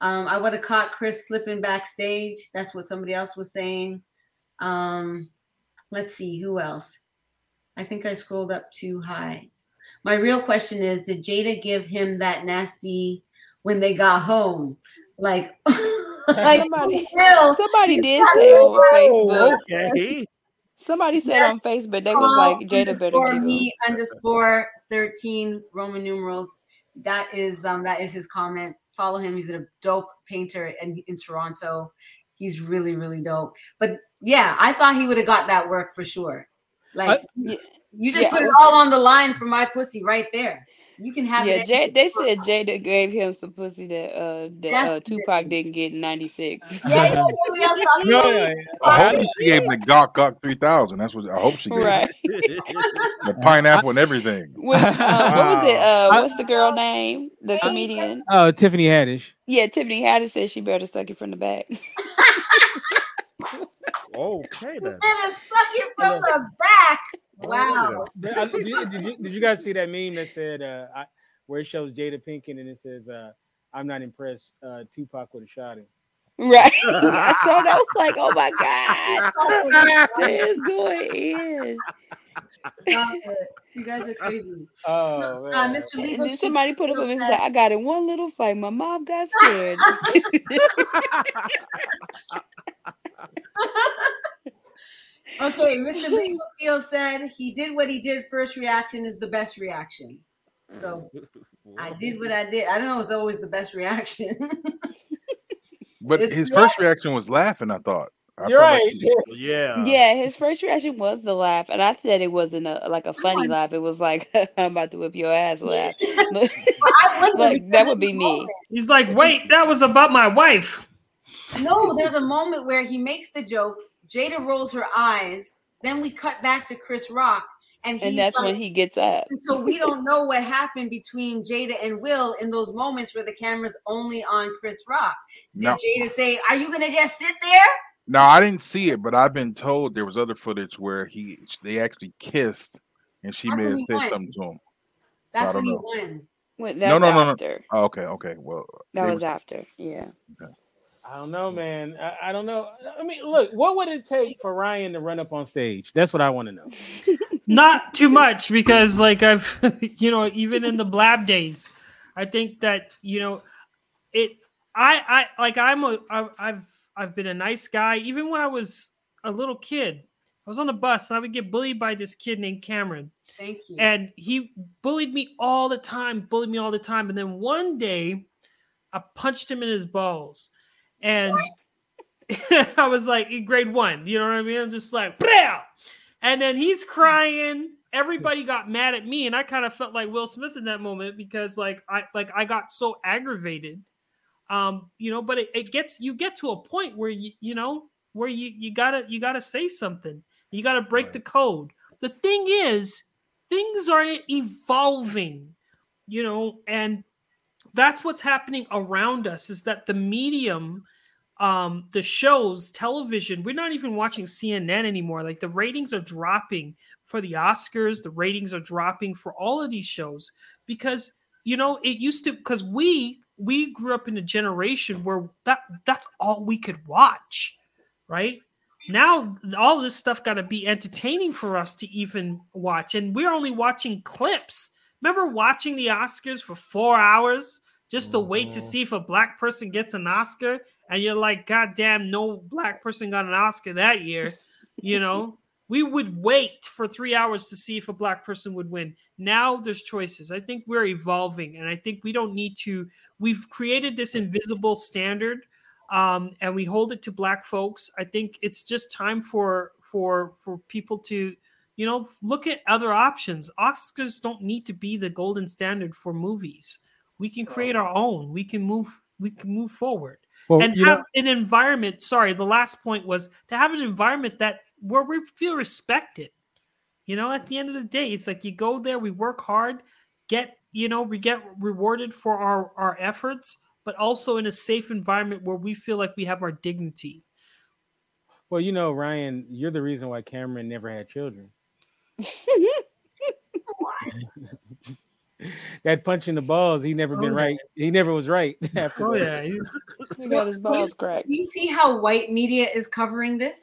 Um, I would have caught Chris slipping backstage. That's what somebody else was saying. Um, let's see, who else? I think I scrolled up too high. My real question is Did Jada give him that nasty when they got home? Like, (laughs) like, Somebody- (laughs) Will, Somebody did say on Facebook. okay. Somebody said Yes. on Facebook they was Paul like Jada better underscore get me underscore thirteen Roman numerals. That is um that is his comment. Follow him. He's a dope painter in, in Toronto. He's really really dope. But yeah, I thought he would have got that work for sure. Like Yeah. you just Yeah, put it all on the line for my pussy right there. You can have Yeah, it. Jay, they said Jada gave him some pussy that uh that uh, Definitely. Tupac didn't get in '96. Yeah, yeah, yeah, we No, about yeah. I hope she gave him the Gawk Gawk 3000. That's what I hope she gave him. right. The pineapple and everything. (laughs) What, uh, what was it? Uh, I- what's the girl name? The comedian? Oh, Tiffany Haddish. Yeah, Tiffany Haddish said she better suck it from the back. (laughs) (laughs) Okay then. Better suck it from the back. Wow. Did, did you, did, you, guys see that meme that said uh, I, where it shows Jada Pinkett and it says uh, I'm not impressed. Uh, Tupac would have shot him. Right. I saw that. I was like, oh my god, this going in. Stop it. You guys are crazy. (laughs) Oh, So, uh, man. Mr. And then somebody put up a Legal meme I got in one little fight. My mom got scared. (laughs) (laughs) Okay, Mr. Legal Shield said he did what he did. First reaction is the best reaction. So I did what I did. I don't know. It's always the best reaction. (laughs) But It's his not- first reaction was laughing, I thought. I You're felt like right. (laughs) Yeah. yeah, his first reaction was the laugh, and I said it wasn't a like a funny on. laugh. It was like (laughs) I'm about to whip your ass laugh. But I wouldn't Like, that would be me. He's like, wait, that was about my wife. No, there's a moment where he makes the joke. Jada rolls her eyes. Then we cut back to Chris Rock, and he's and that's like, when he gets up. And so we don't know what happened between Jada and Will in those moments where the camera's only on Chris Rock. Did No. Jada say, "Are you gonna just sit there?" No, I didn't see it, but I've been told there was other footage where he they actually kissed and she That's may have said won. something to him. That's don't when he know. won. Wait, No, that's no, no, no. Oh, okay, okay. Well, That they was after. Yeah. I don't know, man. I, I don't know. I mean, look, what would it take for Ryan to run up on stage? That's what I want to know. (laughs) Not too much because, like, I've, (laughs) you know, even in the blab days, I think that you know, it. I, I like, I'm a, I, I've, I've been a nice guy. Even when I was a little kid, I was on the bus and I would get bullied by this kid named Cameron. Thank you. and he bullied me all the time, bullied me all the time. And then one day, I punched him in his balls, and (laughs) I was like in grade one. You know what I mean? I'm just like, and then he's crying. Everybody got mad at me, and I kind of felt like Will Smith in that moment because, like, I like I got so aggravated. Um, you know, but it, it gets you get to a point where you you know where you you gotta you gotta say something. You gotta break Right. the code. The thing is, things are evolving, you know, and that's what's happening around us is that the medium um the shows television we're not even watching cnn anymore. Like the ratings are dropping for the oscars. The ratings are dropping for all of these shows because you know it used to because we we grew up in a generation where that that's all we could watch right? Now all this stuff got to be entertaining for us to even watch and we're only watching clips remember watching the oscars for four hours just to wait to Mhm. see if a black person gets an oscar? And you're like god damn no black person got an oscar that year you (laughs) know? We would wait for three hours to see if a black person would win. Now there's choices. I think we're evolving and i think we don't need to we've created this invisible standard um, and we hold it to black folks. I think it's just time for for for people to you know look at other options. Oscars don't need to be the golden standard for movies. We can create our own. We can move we can move forward. Well, and have know, an environment sorry the last point was to have an environment that where we feel respected. You know at the end of the day it's like you go there we work hard get you know we get rewarded for our our efforts but also in a safe environment where we feel like we have our dignity. Well, you know, Ryan, you're the reason why Cameron never had children. (laughs) That punch in the balls, he never been Oh, yeah. right. He never was right. (laughs) after oh that. yeah he's- he got his balls cracked. You see how white media is covering this?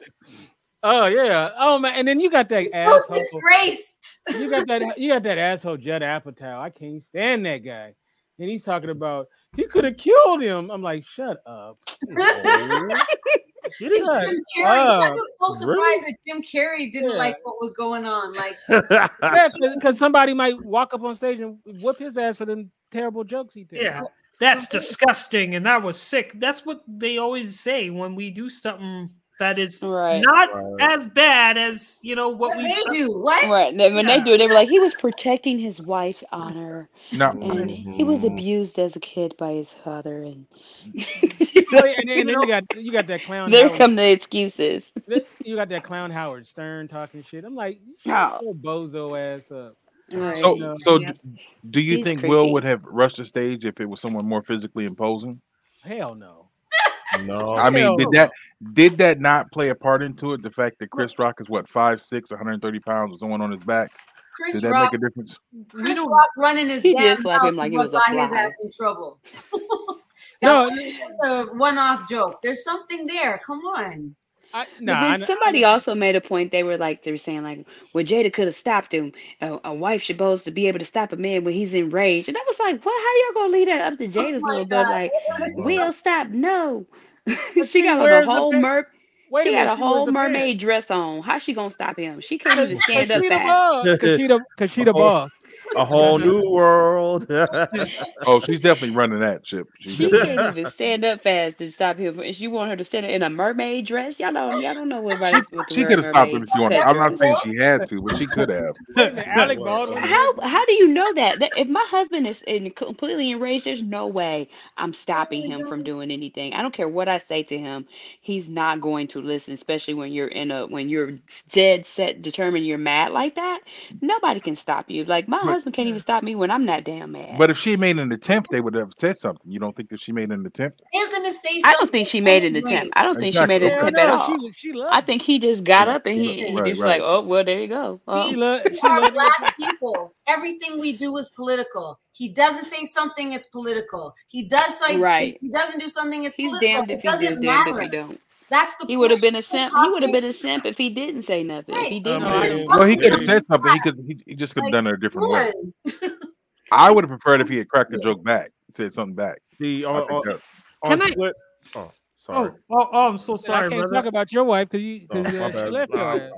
Oh yeah. Oh man. And then you got that So asshole. disgraced. you got that. You got that asshole Judd Apatow. I can't stand that guy. And he's talking about he could have killed him. I'm like, shut up. It's (laughs) Shut Jim Carrey. I up. was so surprised Really? that Jim Carrey didn't Yeah. like what was going on. Like, (laughs) Yeah, (laughs) because somebody might walk up on stage and whoop his ass for them terrible jokes he did. Yeah. That's disgusting and that was sick. That's what they always say when we do something that is Right. not Right. as bad as you know what what we they do? What? Right. and then When they do it, they were like, he was protecting his wife's honor, No, and he was abused as a kid by his father, and (laughs) yeah, and, (laughs) then, and then you got you got that clown. there Howard, come the excuses. you got that clown Howard Stern talking shit. I'm like, you Oh. bozo ass up. Right. So, Yeah. so Yep. d- do you He's think Will would have rushed the stage if it was someone more physically imposing? Hell no. No. I mean, did that did that not play a part into it? The fact that Chris Rock is what five six, 130 pounds with someone on his back. Chris Did that Rock, make a difference? Chris Rock running his He did damn slap him like he was a got his fly. ass in trouble. (laughs) No, that was a one-off joke. There's something there. Come on. I, But nah, I, then know- somebody also made a point. They were like, they were saying like, well, Jada could have stopped him. A, a wife should supposed to be able to stop a man when he's enraged. And I was like, what? How y'all gonna leave that up to oh Jada's Oh little butt? God. Like, (laughs) we'll stop? No. (laughs) She she got on a whole pa- mer. wait She minute, got a whole the pants. mermaid dress on. How she gonna stop him? She couldn't even stand up she the fast. boss. Cause she the cause she the (laughs) Oh. boss. A whole new world. (laughs) Oh, she's definitely running that ship. She's She definitely- can't even stand up fast to stop him. And you want her to stand in a mermaid dress? Y'all don't, y'all don't know what about what she could have stopped him if she wanted. I'm not saying she had to, but she could have. Wait a minute, (laughs) Alec Baldwin. How how do you know that? That If my husband is in completely enraged, there's no way I'm stopping him from doing anything. I don't care what I say to him. He's not going to listen, especially when you're in a when you're dead set determined you're mad like that. Nobody can stop you. Like my But- husband can't even stop me when I'm not damn mad. But if she made an attempt, they would have said something. You don't think that she made an attempt? They're gonna say something. I don't think she made an attempt. I don't think she made an Exactly. attempt Hell at all. she she loved. I think he just got Yeah, up and he, he right, just right. like, oh well, there you go. Oh. she loved. We She are loved. black people. Everything we do is political. He doesn't say something, it's political. He does say Right. he doesn't do something, it's He's political. damned It if he doesn't damned if matter. he don't. That's the He would have been a simp. He would have been a simp if he didn't say nothing. If he didn't Um, do I mean, Well, he could have said something. He could. He, he just could have done it a different way. I would have (laughs) preferred if he had cracked the joke back, said something back. See, I on, think on, that- on Can I- Twitter. Oh, sorry. Oh, oh, oh, I'm so sorry. I can't brother. talk about your wife because you Oh, because my uh, she left your.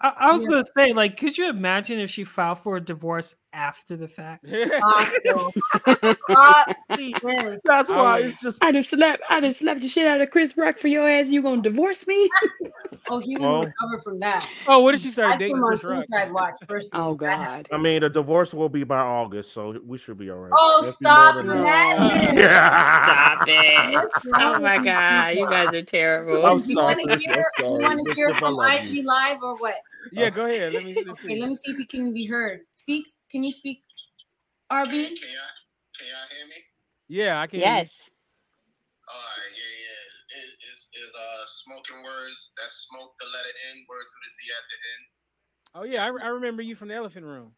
I, I was Yeah. gonna say, like, could you imagine if she filed for a divorce after the fact? (laughs) Stop, Stop. That's why it's just. I just slapped I just slapped the shit out of Chris Rock for your ass. You gonna divorce me? Oh, he Well- wouldn't recover from that. oh, what did she start I put dating? on Chris suicide watch first. Oh God. I mean, the divorce will be by August, so we should be all right. Oh, Let's stop than the that. (laughs) madness. Yeah. Stop it. Oh my God, you guys are terrible. I'm Do you want to sorry. hear? You want to hear from IG. Live or what? Yeah, go ahead. Let me let's Okay, see. let me see if you can be heard. Speak. Can you speak? RB. Can y'all, can y'all hear me? Yeah, I can. Yes. All right, yeah, yeah. It, it's, it's uh, smoking words. That's smoke the letter N, words with a Z at the end. Oh yeah, I, I remember you from the Elephant Room.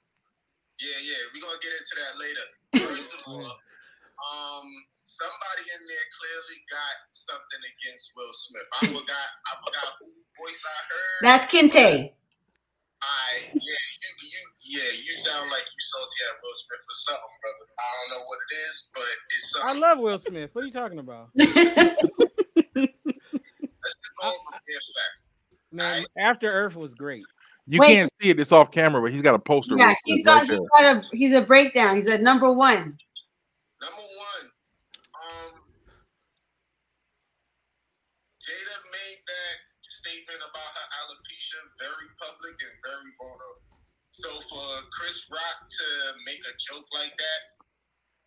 Yeah, yeah. We're going to get into that later. First of all, um, somebody in there clearly got something against Will Smith. I forgot, I forgot who voice I heard. That's Kinte. I yeah, you, you yeah, you sound like you salty at Will Smith for something, brother. I don't know what it is, but it's something. I love Will Smith. What are you talking about, Let's just go over bare facts. man? After Earth was great. You Wait. can't see it. It's off camera, but he's got a poster. yeah, with it he's right got he's got a he's a breakdown. He's at number one. Number one, um, Jada made that statement about her alopecia very public and very vulnerable. So for Chris Rock to make a joke like that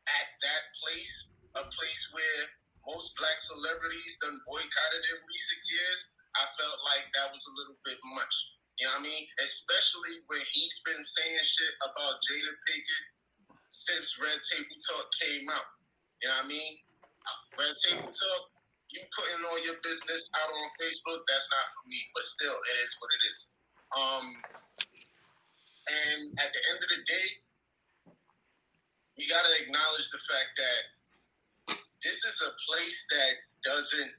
at that place, a place where most black celebrities done boycotted in recent years, I felt like that was a little bit much. You know what I mean? Especially when he's been saying shit about Jada Pinkett since Red Table Talk came out. You know what I mean? Red Table Talk, you putting all your business out on Facebook, that's not for me. But still, it is what it is. Um, and at the end of the day, we got to acknowledge the fact that this is a place that doesn't,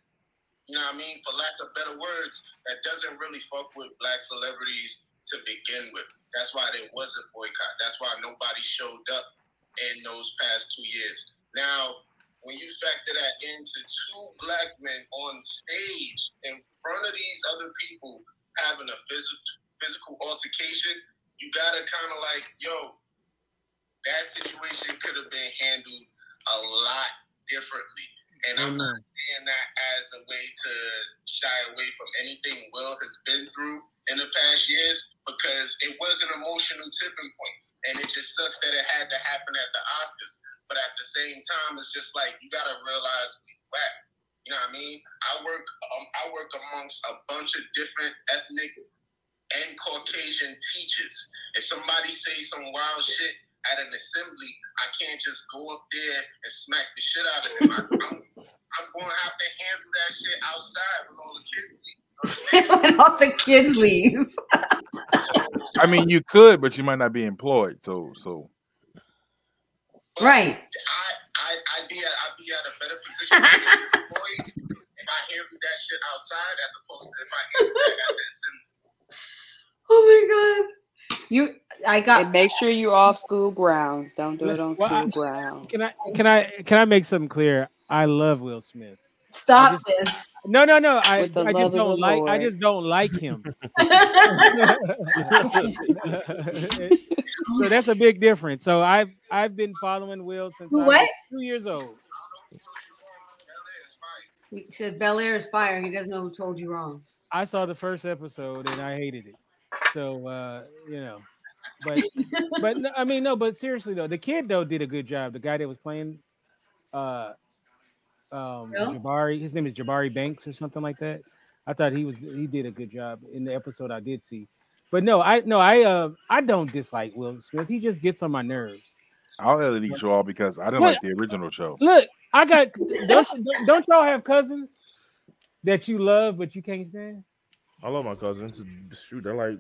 you know what I mean, for lack of better words, that doesn't really fuck with black celebrities to begin with. That's why there was a boycott. That's why nobody showed up in those past two years. Now, when you factor that into two black men on stage in front of these other people having a physical physical altercation, you gotta kind of like, yo, that situation could have been handled a lot differently. And I'm not saying that as a way to shy away from anything Will has been through in the past years because it was an emotional tipping point. And it just sucks that it had to happen at the Oscars. But at the same time, it's just like you gotta realize we whack. You know what I mean? I work um, I work amongst a bunch of different ethnic and Caucasian teachers. If somebody say some wild shit at an assembly, I can't just go up there and smack the shit out of them. I, I'm, I'm going to have to handle that shit outside when all the kids leave. You know what I'm when all the kids leave. (laughs) I mean, you could, but you might not be employed. So, so But Right. I, I, I'd be at, I'd be at a better position to be (laughs) employed if I handled that shit outside as opposed to if I handled that at the assembly. Oh my god. You I got And make sure you're off school grounds. Don't do it on Well, I- school grounds. Can I can I can I make something clear? I love Will Smith. stop just- this. No, no, no. I, I just don't like. I just don't like him. (laughs) so that's a big difference. So I've I've been following Will since Who I was what? two years old. he said Bel Air is fire. He doesn't know who told you wrong. I saw the first episode and I hated it. So uh, you know, but (laughs) but no, I mean no, but seriously though, the kid though did a good job. The guy that was playing, uh, um, Will? Jabari, his name is Jabari Banks or something like that. I thought he was he did a good job in the episode I did see. But no, I no, I uh I don't dislike Will Smith. He just gets on my nerves. I'll elite you all because I didn't What? like the original show. Look, I got don't, don't y'all have cousins that you love but you can't stand? I love my cousins. Shoot, they're like,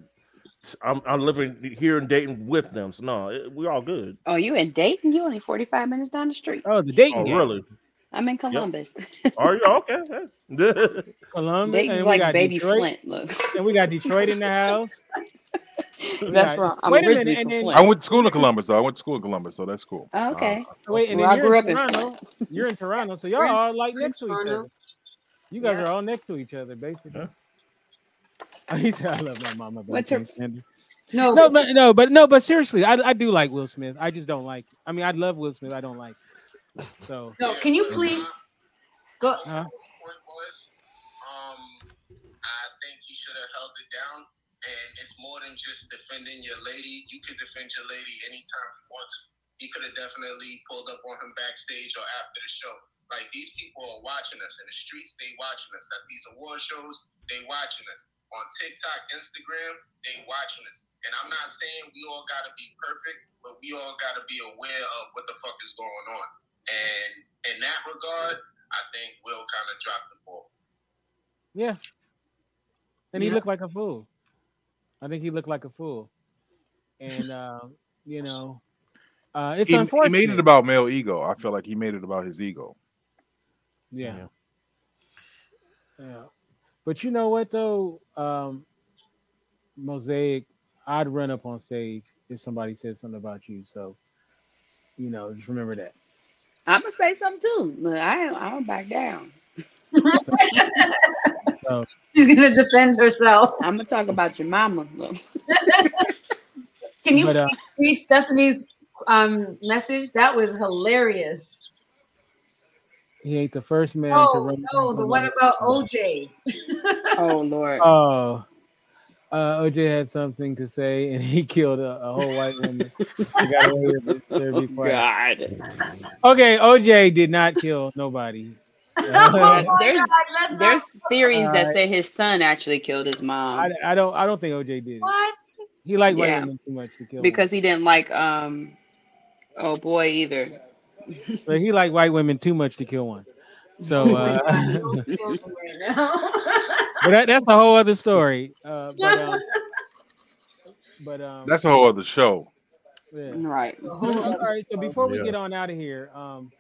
I'm, I'm living here in Dayton with them. So no, it, we're all good. Oh, you in Dayton? You only 45 minutes down the street. Oh, the Dayton Oh, gang. really? I'm in Columbus. Are you oh, okay? (laughs) (laughs) Columbus, Dayton's and like baby Detroit, Flint. Look, and we got Detroit in the house. (laughs) that's that's wrong. I'm Wait a minute, and then- I went to school in Columbus. Though. I went to school in Columbus, so that's cool. Oh, okay. Uh, wait, and Well, then I you're in up in Toronto. You're in Toronto, so y'all We're like next to each other. You guys Yeah. are all next to each other, basically. Yeah. (laughs) He said, "I love my mama, but I What's her- can't stand her." No, No, but no, but no, but seriously, I, I do like Will Smith. I just don't like. I mean, I love Will Smith. I don't like. it. So no. Can you please go? Huh? point was, um, I think he should have held it down. And it's more than just defending your lady. You could defend your lady anytime you want to. He could have definitely pulled up on him backstage or after the show. Like these people are watching us in the streets. They watching us at these award shows. They watching us on TikTok, Instagram. They watching us. And I'm not saying we all got to be perfect, but we all got to be aware of what the fuck is going on. And in that regard, I think Will kind of dropped the ball. yeah, and he looked like a fool. I think he looked like a fool, and um, (laughs) you know, uh, it's He, he made it about male ego. I feel like he made it about his ego. Yeah. Yeah. But you know what though? Um Mosaic, I'd run up on stage if somebody said something about you. So, you know, just remember that. I'm gonna say something too. Look, I I don't back down. (laughs) So She's gonna defend herself. I'm gonna talk about your mama. Can you But, uh, read Stephanie's um, message? That was hilarious. He ain't the first man to Oh run no, the on one about OJ. (laughs) Oh Lord. Oh. Uh, OJ had something to say, and he killed a, a whole white woman. Got away with it. Better be Oh. God. Okay, OJ did not kill nobody. (laughs) oh (laughs) There's- God, let's not- There's theories that say his son actually killed his mom I, I don't. I don't think OJ did it. what? He liked white Yeah. women too much to kill. because he didn't like um oh boy either. (laughs) one. but he liked white women too much to kill one. So, (laughs) uh, Don't (laughs) kill him right now. but that, that's a whole other story. Uh, but, um, but um, That's a whole other show. yeah. Right. All right. So before we Yeah. get on out of here, um,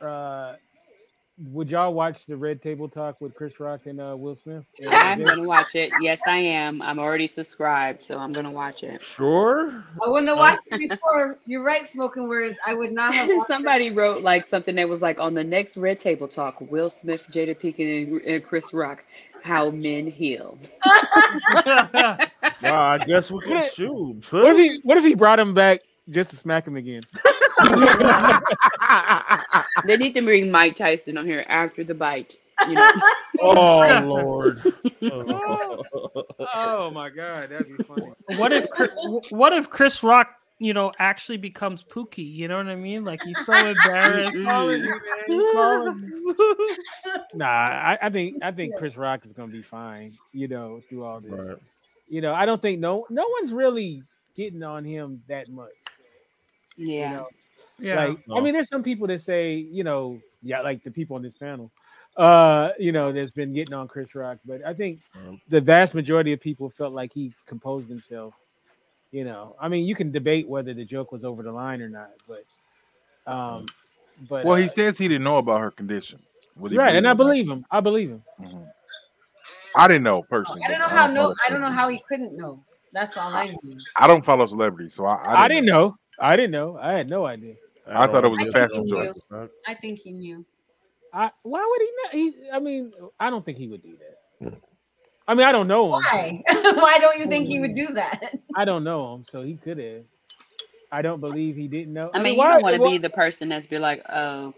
uh, would y'all watch the Red Table Talk with Chris Rock and uh, Will Smith? (laughs) I'm gonna watch it. Yes, I am. I'm already subscribed, so I'm gonna watch it. Sure. I wouldn't have watched it before. You're right, smoking words. I would not have. (laughs) watched Somebody wrote like something that was like on the next Red Table Talk: Will Smith, Jada Pinkett, and, and Chris Rock. How men heal. (laughs) Wow, I guess we can What if- shoot. What if he What if he brought him back just to smack him again? They need to bring Mike Tyson on here after the bite. You know, (laughs) oh Lord. (laughs) Oh my God, that'd be funny. what if what if Chris Rock, you know, actually becomes Pookie? You know what I mean? Like he's so (laughs) embarrassed. nah, I, I think I think Chris Rock is gonna be fine. You know, through all this. Right. You know, I don't think no no one's really getting on him that much. You yeah. know, yeah. like I mean, there's some people that say, you know, yeah, like the people on this panel, uh, you know, that's been getting on Chris Rock, but I think Um, the vast majority of people felt like he composed himself. You know, I mean, you can debate whether the joke was over the line or not, but, um, but Well, uh, he says he didn't know about her condition. Would he right, and I it or not? believe him. I believe him. Mhm. I didn't know personally. I don't know how no. I don't know how he couldn't know. That's all I know. I don't follow celebrities, so I, I didn't, know. I didn't know. I had no idea. I thought it was I a think fashion choice. I think he knew. I why would he not? He, I mean, I don't think he would do that. I mean, I don't know him. Why? (laughs) Why don't you think he would do that? I don't know him, so he could have. I don't believe he didn't know. I mean, you why- don't want to be the person that's be like, oh,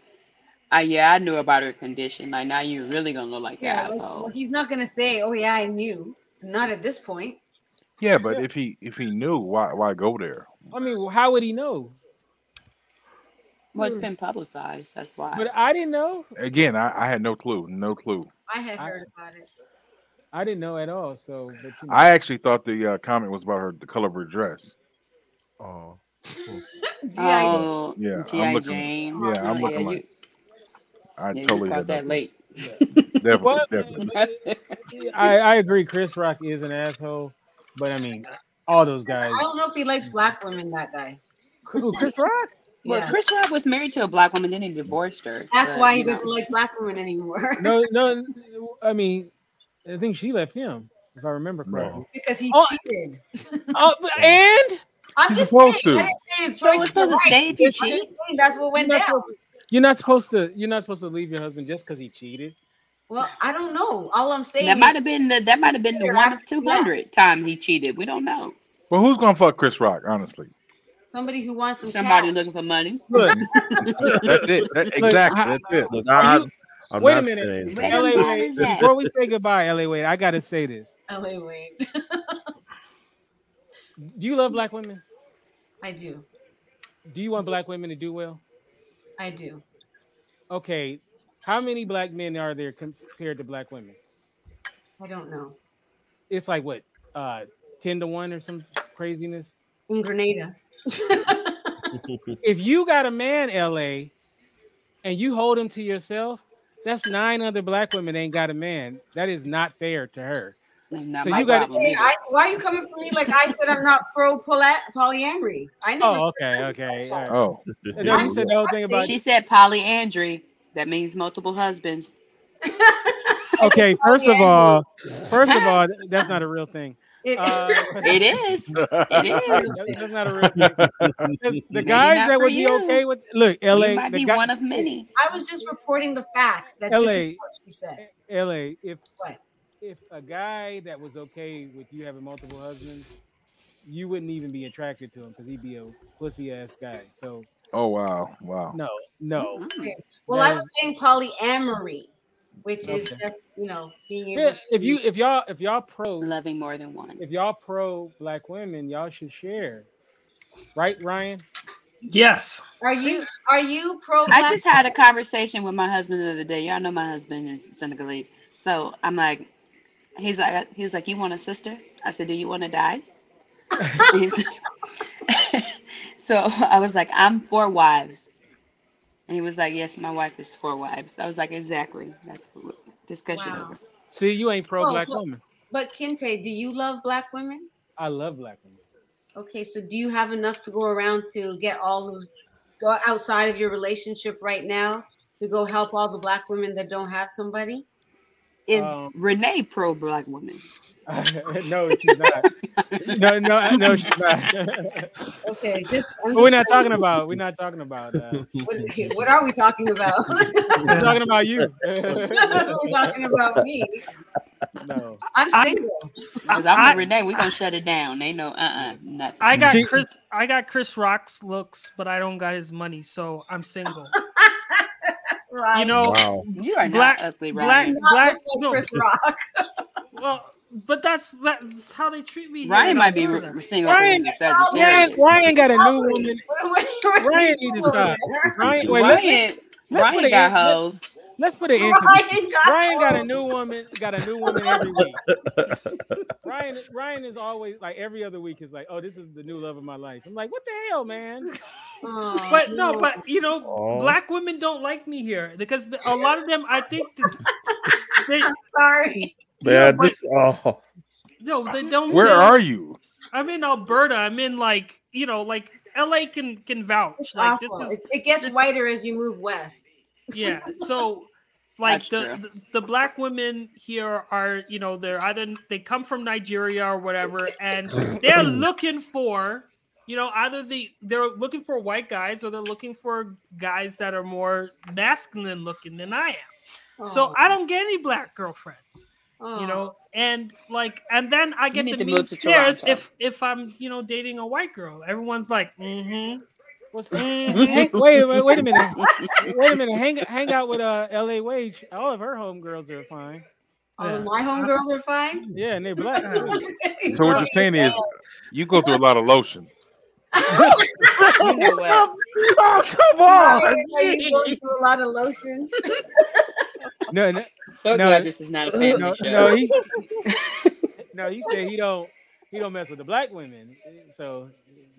uh, yeah, I knew about her condition. Like now you're really gonna look like Yeah, that like, asshole. well, he's not gonna say, "Oh yeah, I knew." Not at this point. Yeah, but if he if he knew, why why go there? I mean, how would he know? Well, it's been publicized. That's why. But I didn't know. Again, I, I had no clue, no clue. I had I- heard about it. I didn't know at all. So, but, you know. I actually thought the uh, comment was about her the color of her dress. Oh. (laughs) G.I. Oh, Yeah, I'm looking- Jane. yeah, I'm yeah, looking you, like- I yeah, totally you caught that late. (laughs) Definitely, What? definitely. I, I agree. Chris Rock is an asshole, but I mean, all those guys. I don't know if he likes black women. That guy. Chris Rock? Well, Yeah. Chris Rock was married to a black woman, then he divorced her. That's but, why he you doesn't like black women anymore. No, (laughs) no. I mean, I think she left him, if I remember correctly. because he Oh. cheated. (laughs) Oh, (laughs) but- and I'm He's just saying. to. I didn't say his So choice it's supposed to stay if you I'm cheat. just saying that's what you're went not, down. supposed to, you're not supposed to. You're not supposed to leave your husband just because he cheated. Well, I don't know. All I'm saying That is might have been the that might have been the You're one of absolutely two hundred time he cheated. We don't know. Well, who's gonna fuck Chris Rock? Honestly, somebody who wants some Somebody cash. looking for money. (laughs) Look, (laughs) that's it. That- exactly, that's it. Look, I, you- I'm wait a minute. saying LA Wade, before we say goodbye, LA Wade, I gotta say this. LA Wade. Do you love black women? I do. Do you want black women to do well? I do. Okay, how many black men are there compared to black women? I don't know. It's like what, uh, ten to one or some craziness. In Grenada. (laughs) If you got a man, LA, and you hold him to yourself, that's nine other black women ain't got a man. That is not fair to her. Not So you gotta problem Hey, either. I, why are you coming for me like I said I'm not pro poly- polyamory? I oh, never Oh, okay, okay. all right. Oh, And you said the whole thing about She said polyandry. That means multiple husbands. (laughs) okay. First of all, first of all, that's not a real thing. It- Uh, (laughs) It is. It (laughs) is. that- that's not a real thing. The- (laughs) The guys that for would be okay with look, LA, you might the be guy, one of many. I was just reporting the facts that this LA. is what she said. LA, if What? if a guy that was okay with you having multiple husbands, you wouldn't even be attracted to him because he'd be a pussy ass guy. So oh wow, wow. no, no. Mm. Well, I was saying polyamory, which is just you know being able Yeah, to. if you if y'all if y'all pro Loving more than one. if y'all pro black women, y'all should share. Right, Ryan? Yes. are you are you pro I just had a conversation with my husband the other day. Y'all know my husband is Senegalese. So I'm like, he's like, he's like, you want a sister? I said, do you want to die? He's- (laughs) (laughs) so I was like, I'm four wives. And he was like, yes, my wife is four wives. I was like, exactly. That's what- discussion Wow. over. See, you ain't pro Oh, black look. woman. But Kente, do you love black women? I love black women. Okay, so do you have enough to go around to get all of go outside of your relationship right now to go help all the black women that don't have somebody? Is Um, Renee pro black woman? (laughs) no, she's not. No, no, no, she's not. (laughs) Okay, just (laughs) But we're just not talking about. We're not talking about. Uh, What, what are we talking about? we're talking about you. we're talking about me. no. I'm single. Because I'm I- with Renee, we're gonna shut it down. They know, uh, uh nothing. I got She- Chris. I got Chris Rock's looks, but I don't got his money, so I'm single. right. You know, Wow. you are black- not ugly, black- Ryan. not black- look no. Chris Rock. well, but that's that's how they treat me. Ryan in might be re- single Ryan- because he's Ryan, Ryan got a new woman. (laughs) Ryan need to stop. Ryan, wait, let's, Ryan, let's Ryan got hoes. let's put it into Ryan got, Ryan got a new woman. Got a new woman every week. Ryan, Ryan is always like every other week is like, oh, this is the new love of my life. I'm like, what the hell, man? Oh, But no, but you know, Aw. black women don't like me here because the, a lot of them, I think, that (laughs) they sorry. Man, but- this oh no, they don't. Where they- are you? I'm in Alberta. I'm in like you know, like LA can can vouch. It's Like this is it, it gets this- whiter as you move west. yeah. So (laughs) like the, the the black women here are you know they're either they come from Nigeria or whatever, and (laughs) they're looking for you know either the they're looking for white guys or they're looking for guys that are more masculine looking than I am. So Oh, I don't get any black girlfriends. Oh. you know and like and then i get the to mean move to stares if if i'm you know dating a white girl everyone's like mm-hmm What's (laughs) Hang, wait, wait, wait a minute. Wait a minute. Hang hang out with uh LA Wade. All of her homegirls are fine. All Yeah. my homegirls are fine. Yeah, and they're black. (laughs) So what you're saying is you go through a lot of lotion. (laughs) You know oh come Why on. are you going through a lot of lotion? no, no, So No, glad this is not a family no, show. no, he (laughs) no, he said he don't he don't mess with the black women. So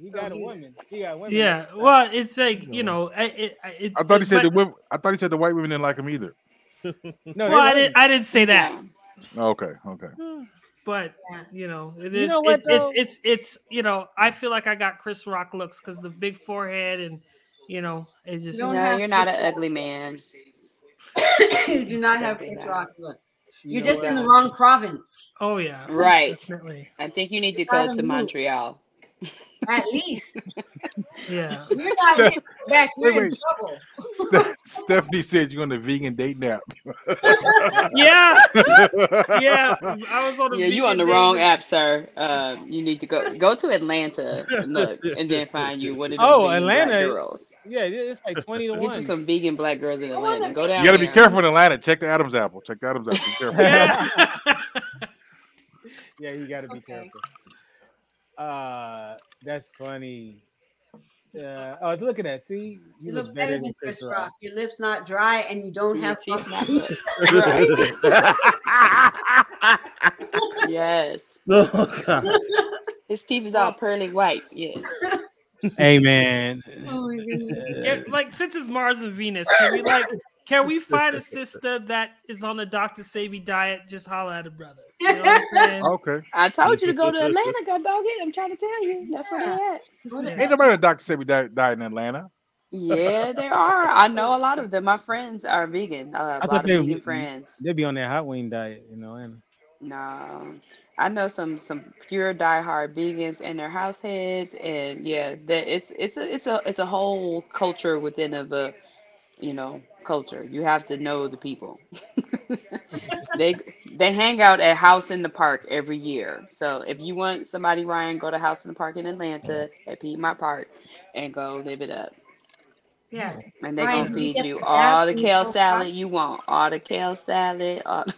he got a woman. He got women. yeah well it's like you know I- it, it, I thought he said but- the women. I thought he said the white women didn't like him either. (laughs) no, well I didn't, I didn't say that oh, Okay, okay. (sighs) but you know it You know what, it, it's it's it's you know i feel like i got chris rock looks because the big forehead and you know it's just don't No, you're not an Chris Rock. ugly man. (coughs) you do not have Don't Chris. Rock looks. You You're just what? in the wrong province. oh yeah Right. definitely I think you need to go to. Montreal. (laughs) At least yeah (laughs) you're not in back. You're Wait, in wait. trouble. Ste- Stephanie said you're on the vegan date nap. (laughs) yeah (laughs) yeah i was on a Yeah, you on the vegan wrong dating- app, sir. Uh, you need to go go to Atlanta, look, and then find you one of them Oh, Atlanta. girls. Yeah, it's like twenty to Get you one. some vegan black girls in Atlanta. Go down. You got to be careful in Atlanta. Check the Adam's apple. Check the Adam's apple. Be careful. yeah Yeah, you got to be Okay. careful. Uh, that's funny. Uh, oh, looking at. See, You look better than Chris Rock. Your lips not dry, and you don't have teeth not puffy. Yes, (laughs) oh, God. his teeth is all pearly white. Yeah. Hey man, (laughs) Oh, my goodness. Yeah, like since it's Mars and Venus, can we like can we find a sister that is on the Dr. Sebi diet? Just holler at a brother. You know what I'm saying? (laughs) Okay. I told you to go to (laughs) Atlanta, God dog it. I'm trying to tell you. That's where they at. What Ain't nobody a doctor said we died, died in Atlanta. Yeah, there are. I know a lot of them. My friends are vegan. Uh, I a thought lot of they were vegan friends. They'd be on their hot wing diet, you know. No, I know some some pure diehard vegans and their house heads, and yeah, that it's it's a it's a it's a whole culture within of a you know culture. You have to know the people. (laughs) (laughs) they they hang out at House in the Park every year. So if you want somebody, Ryan, go to House in the Park in Atlanta at Piedmont Park and go live it up. Yeah. And they're gonna do you feed you all the kale salad across? you want, all the kale salad, all, (laughs)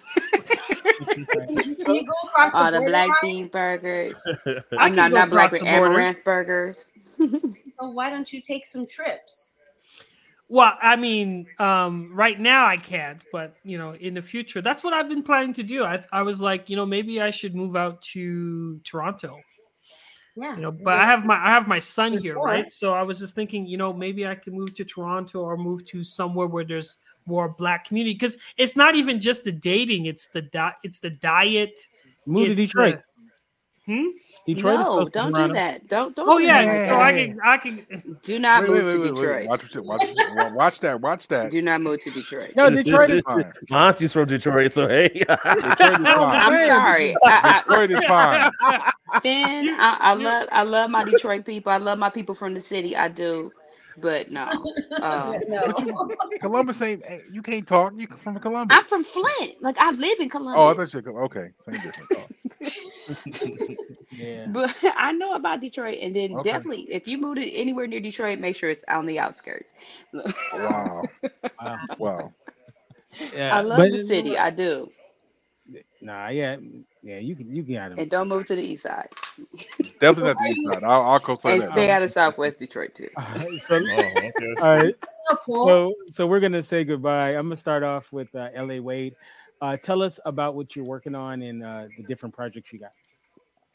Can you go across the all the black bean burgers. (laughs) I I'm not not black bean amaranth burgers. So why don't you take some trips? Well, I mean, um, right now I can't, but you know, in the future, that's what I've been planning to do. I, I was like, you know, maybe I should move out to Toronto. Yeah. You know, but I have my I have my son here, right? So I was just thinking, you know, maybe I can move to Toronto or move to somewhere where there's more black community because it's not even just the dating; it's the di- it's the diet. move to Detroit. the- Hmm? Detroit no, close don't do Toronto. that. Don't don't. Oh do yeah, so I can I can. Do not Wait, move wait, to wait, wait, wait. Detroit. Watch, it, watch, watch that. Watch that. Do not move to Detroit. No, Detroit is fine. (laughs) My auntie's from Detroit, so hey. (laughs) Detroit is (laughs) I'm sorry. I, Detroit is fine. I, Finn, I, I love I love my Detroit people. I love my people from the city. I do, but no. Um, no. Columbus ain't. ain't- You can't talk. You from Columbus. I'm from Flint. Like I live in Columbus. Oh, I thought you. were- Okay, same difference. Oh. Yeah. But (laughs) I know about Detroit, and then Okay. definitely, if you move it anywhere near Detroit, make sure it's on the outskirts. Wow. Wow. Wow. Yeah, I love but- the city, I do, Nah, yeah, yeah. You can you got him. and don't move to the east side, Definitely not the east side. I'll, I'll co-sign and that. stay out of Southwest Detroit too. so, Oh, okay. (laughs) all right. So, so we're gonna say goodbye. I'm gonna start off with uh, L.A. Wade. Uh, tell us about what you're working on and uh, the different projects you got.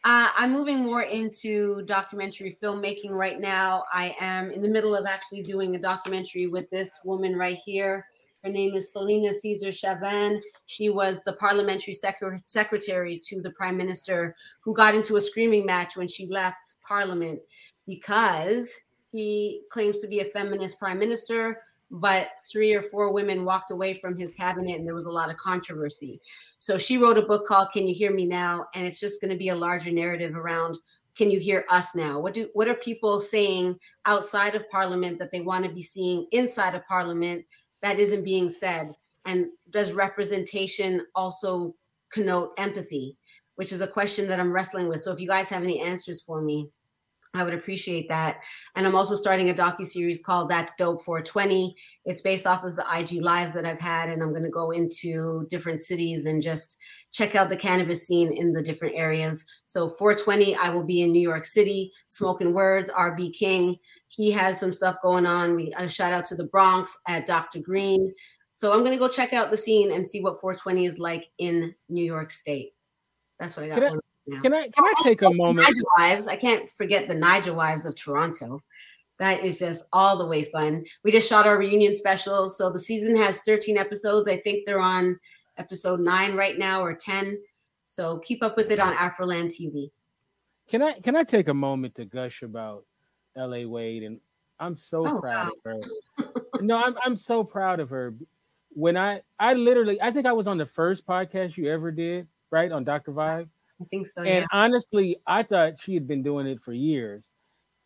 Uh, I'm moving more into documentary filmmaking right now. I am in the middle of actually doing a documentary with this woman right here. Her name is Celina Caesar-Chavannes. She was the parliamentary secre- secretary to the prime minister who got into a screaming match when she left parliament because he claims to be a feminist prime minister, but three or four women walked away from his cabinet and there was a lot of controversy. So she wrote a book called Can You Hear Me Now? And it's just going to be a larger narrative around can you hear us now? What do what are people saying outside of parliament that they want to be seeing inside of parliament that isn't being said? And does representation also connote empathy? Which is a question that I'm wrestling with. So if you guys have any answers for me, I would appreciate that. And I'm also starting a docu series called That's Dope 420. It's based off of the IG lives that I've had, and I'm going to go into different cities and just check out the cannabis scene in the different areas. So 420, I will be in New York City. Smoking Words, RB King, he has some stuff going on. We a shout out to the Bronx at Dr. Green. So I'm going to go check out the scene and see what 420 is like in New York State. That's what I got. Can I- Can I can I take a moment? Naija Wives. I can't forget the Naija Wives of Toronto. That is just all the way fun. We just shot our reunion special. So the season has 13 episodes. I think they're on episode nine right now or 10. So keep up with it on Afroland TV. Can I can I take a moment to gush about L.A. Wade and I'm so Oh, proud of her. no, I'm I'm so proud of her. When I I literally I think I was on the first podcast you ever did, right on Dr. Vibe. I think so. and Yeah. honestly, I thought she had been doing it for years,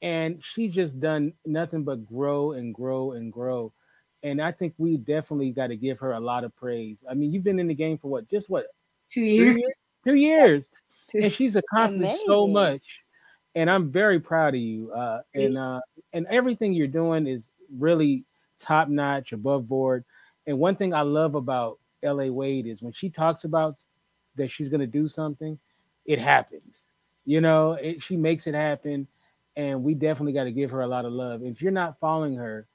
and she's just done nothing but grow and grow and grow. And I think we definitely got to give her a lot of praise. I mean, you've been in the game for what? Just what? Two years. years? Two years, (laughs) Two- and she's accomplished so much. And I'm very proud of you. Uh, and uh, and everything you're doing is really top notch, above board. And one thing I love about L.A. Wade is when she talks about that she's going to do something, it happens. You know, it, she makes it happen, and we definitely got to give her a lot of love. If you're not following her,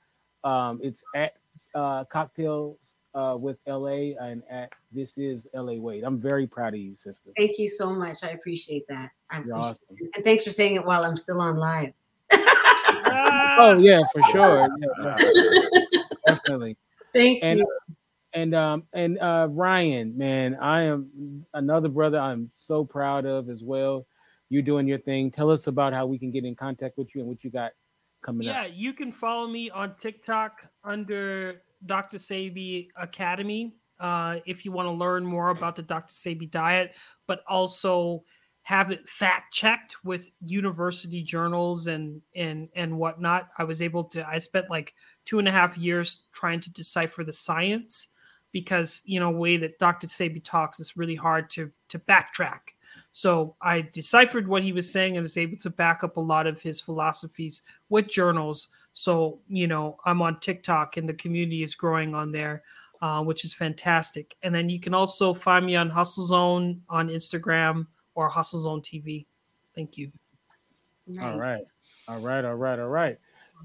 um, it's at uh, Cocktails uh, with LA and at This Is LA Wade. I'm very proud of you, sister. Thank you so much. I appreciate that. I You're appreciate awesome. it. And thanks for saying it while I'm still on live. (laughs) Oh yeah, for sure. Yeah, (laughs) definitely. Thank And you. And um and uh Ryan, man, I am another brother I'm so proud of as well. You're doing your thing. Tell us about how we can get in contact with you and what you got coming Yeah, up. Yeah, you can follow me on TikTok under Dr. Sebi Academy uh, if you want to learn more about the Dr. Sebi diet, but also have it fact checked with university journals and and and whatnot. I was able to. I spent like two and a half years trying to decipher the science because you know way that Dr. Sebi talks is really hard to to backtrack. So I deciphered what he was saying and was able to back up a lot of his philosophies with journals. So, you know, I'm on TikTok and the community is growing on there, uh, which is fantastic. And then you can also find me on Hustle Zone on Instagram or Hustle Zone TV. Thank you. All Nice. right. All right, all right, all right.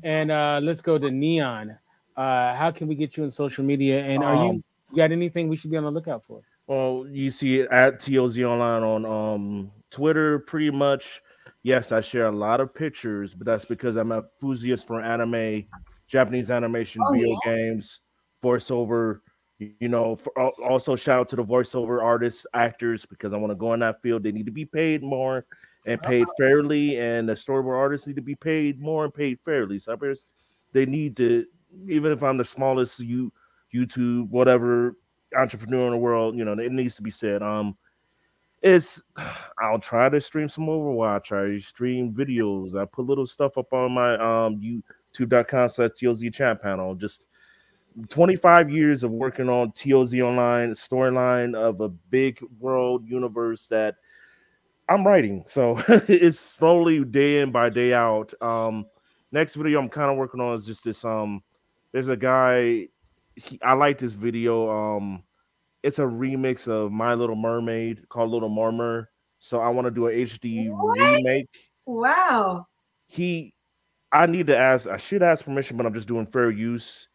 And uh let's go to Neon. Uh how can we get you on social media? And are Um, you got anything we should be on the lookout for? Well, you see it at TOZ Online on um Twitter, pretty much. Yes, I share a lot of pictures, but that's because I'm a enthusiast for anime, Japanese animation, Oh, video games, voiceover. You know, for, also shout out to the voiceover artists, actors, because I want to go in that field. They need to be paid more, and paid fairly, and the storyboard artists need to be paid more and paid fairly. Subbers, they need to, even if I'm the smallest you YouTube whatever entrepreneur in the world, you know, it needs to be said. Um, it's (sighs) I'll try to stream some Overwatch. I stream videos. I put little stuff up on my um YouTube.com slash TOZ chat panel. Just 25 years of working on TOZ online storyline of a big world universe that I'm writing. So (laughs) it's slowly day in by day out. Um next video I'm kind of working on is just this um there's a guy he, I like this video um it's a remix of My Little Mermaid called Little Mermer. So I want to do a HD What? remake. Wow. He I need to ask I should ask permission, but I'm just doing fair use.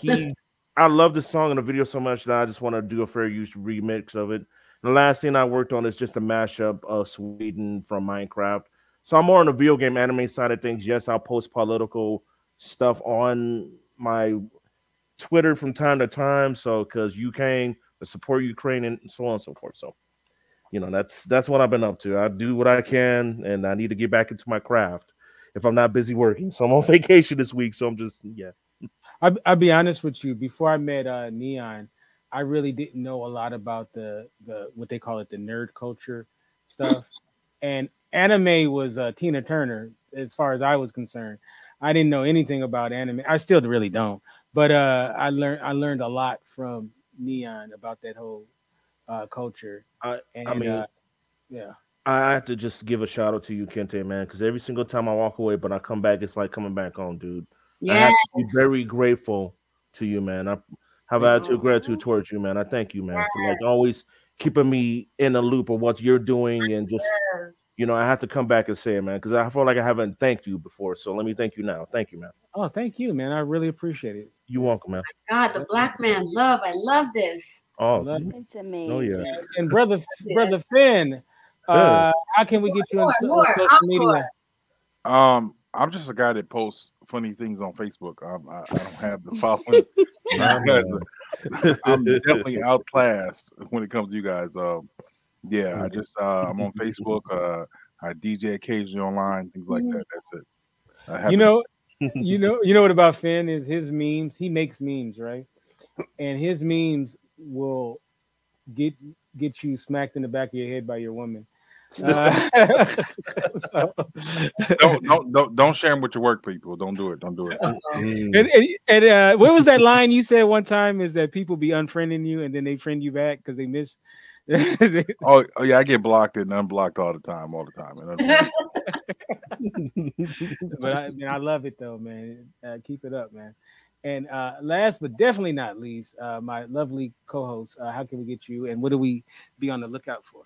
He (laughs) I love the song and the video so much that I just want to do a fair use remix of it. The last thing I worked on is just a mashup of Sweden from Minecraft. So I'm more on the video game anime side of things. Yes, I'll post political stuff on my Twitter from time to time. So because Ukraine, to support Ukraine, and so on and so forth. So, you know, that's that's what I've been up to. I do what I can, and I need to get back into my craft if I'm not busy working. (laughs) So I'm on vacation this week. So I'm just yeah. I, I'll be honest with you. Before I met uh, Neon, I really didn't know a lot about the the what they call it the nerd culture stuff, (laughs) and anime was uh, Tina Turner as far as I was concerned. I didn't know anything about anime. I still really don't. But uh, I learned I learned a lot from Neon about that whole uh, culture. I And I mean. uh, yeah, I have to just give a shout out to you, Kente, man, because every single time I walk away, but I come back, it's like coming back home, dude. I have to be very grateful to you, man. I have attitude gratitude towards you, man. I thank you, man, for like always keeping me in the loop of what you're doing and just you know, I have to come back and say it, man, because I feel like I haven't thanked you before. So let me thank you now. Thank you, man. Oh, thank you, man. I really appreciate it. You welcome, man. God, the black man love. I love this. Oh, Love It's amazing. oh yeah. And brother, (laughs) brother Finn, uh, how can we get you on More, so- more, social encore. media? Um, I'm just a guy that posts funny things on Facebook. Um, I, I don't have the following. You guys are- I'm definitely outclassed when it comes to you guys. Um, yeah, I just uh, I'm on (laughs) Facebook. Uh, I DJ occasionally online, things like that. That's it. I You haven't- know, you know, you know what about Finn is his memes. He makes memes, right? And his memes will get get you smacked in the back of your head by your woman. Uh, (laughs) so- don't don't don't don't share them with your work people. Don't do it. Don't do it. Mm. and and, and uh, what was that line you said one time? Is that people be unfriending you and then they friend you back because they miss. (laughs) Oh, oh yeah, I get blocked and unblocked all the time, all the time. And (laughs) but I, man, I love it though, man. Uh, keep it up, man. And uh, last but definitely not least, uh, my lovely co-host. Uh, how can we get you? And what do we be on the lookout for?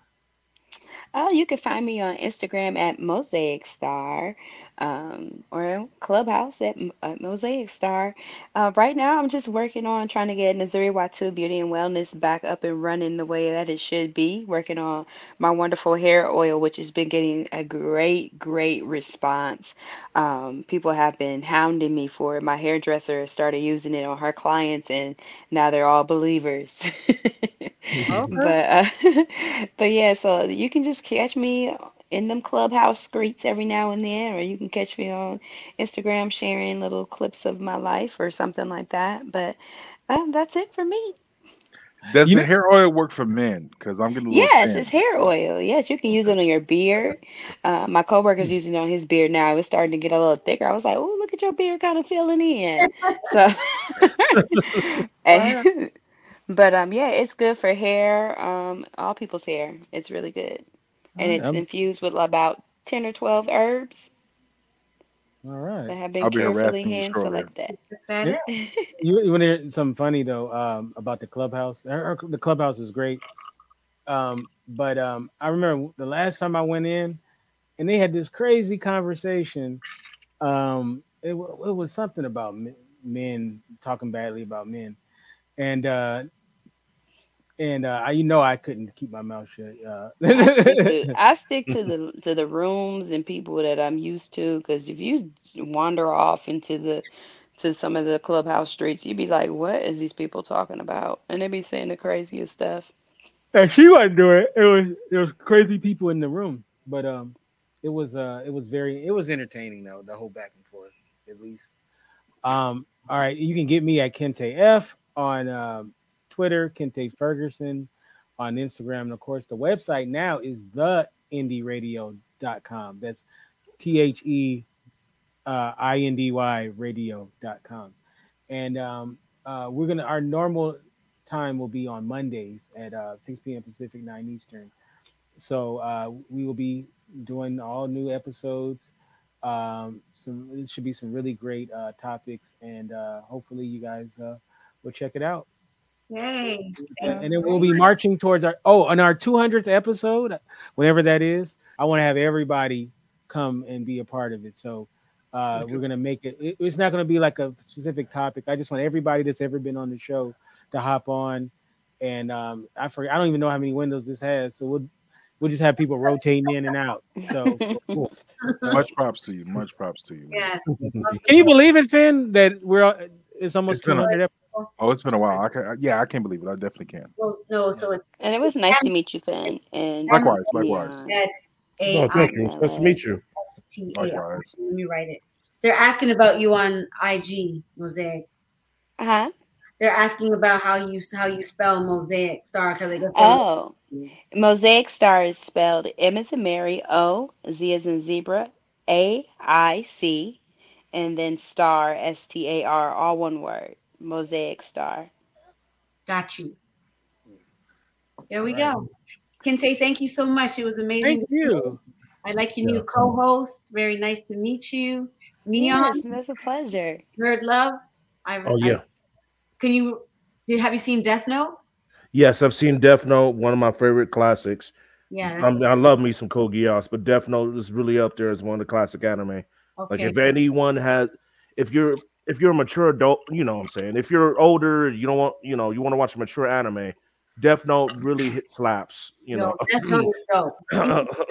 Oh, you can find me on Instagram at Mozaic Star, um, or Clubhouse at, at Mozaic Star. Uh, right now, I'm just working on trying to get Mzuri Watu Beauty and Wellness back up and running the way that it should be. Working on my wonderful hair oil, which has been getting a great, great response. Um, people have been hounding me for it. My hairdresser started using it on her clients, and now they're all believers. (laughs) (laughs) okay. But uh, (laughs) but yeah, so you can just catch me in them clubhouse streets every now and then, or you can catch me on Instagram sharing little clips of my life or something like that. But um, that's it for me. Does You the know- hair oil work for men? Because I'm getting a little Yes, tan. it's hair oil. Yes, you can use it on your beard. Uh, my coworker's using it on his beard now. It's starting to get a little thicker. I was like, "Oh, look at your beard, kind of filling in." So, (laughs) (laughs) and- but um, yeah, it's good for hair. Um, all people's hair. It's really good, and it's I'm- infused with about ten or twelve herbs All right. that have been I'll be carefully harassing you hand selected. Yeah. You, you want to hear something funny though um, about the clubhouse? Her- her- The clubhouse is great, um, but um, I remember the last time I went in, and they had this crazy conversation. Um, it, it was something about men, men talking badly about men, and uh, and uh, I, you know I couldn't keep my mouth shut. Uh, I stick to, (laughs) I stick to the to the rooms and people that I'm used to because if you wander off into the to some of the clubhouse streets, you'd be like, "What is these people talking about?" And they'd be saying the craziest stuff. and she wasn't doing it. It was it was crazy people in the room, but um, it was uh it was very it was entertaining though the whole back and forth at least. Um, all right, you can get me at Kente F on um, Twitter, Kente Ferguson on Instagram, and of course the website now is the indyradio.com. That's T H E uh, I N D Y radio.com. And um, uh, we're gonna our normal time will be on Mondays at uh, 6 p.m. Pacific, 9 Eastern. So uh, we will be doing all new episodes. Um, some it should be some really great uh, topics, and uh, hopefully you guys will check it out. Yay. And then we'll be marching towards our oh, on our 200th episode, whenever that is. I want to have everybody come and be a part of it. So uh, we're gonna make it, it- It's not gonna be like a specific topic. I just want everybody that's ever been on the show to hop on. And um, I forget. I don't even know how many windows this has. So we'll we'll just have people rotating in and out. So cool. (laughs) Much props to you. Much props to you. Yes. Can you believe it, Finn? That we're uh, it's almost It's been a- 200 episodes. Oh, it's been a while. I can, yeah, I can't believe it. I definitely can. Well, no, so it's And it was nice to meet you, Finn. And Likewise, likewise. Yeah. at Oh, thank you. It's nice to meet you. T A R. Likewise. Let me write it. They're asking about you on IG, Mozaic. Uh-huh. They're asking about how you how you spell Mozaic Star because they get Oh, Mozaic Star is spelled M as in Mary, O, Z as in zebra, A, I, C, and then star, S T A R, all one word. Mozaic Star. got you. There we go. Kente, thank you so much. It was amazing. Thank you. I like your new co-host. Very nice to meet you. Neon, Yes, that's a pleasure. Nerd Love. I, Oh I- yeah. can you? Did have you seen Death Note? Yes, I've seen Death Note, one of my favorite classics. Yeah. Um, I love me some Code Geass, but Death Note is really up there as one of the classic anime. Okay. Like if anyone has, if you're if you're a mature adult, you know what I'm saying. If you're older, you don't want, you know, you want to watch a mature anime. Death Note really hit slaps. You Yo, know. Death Note is. (clears throat)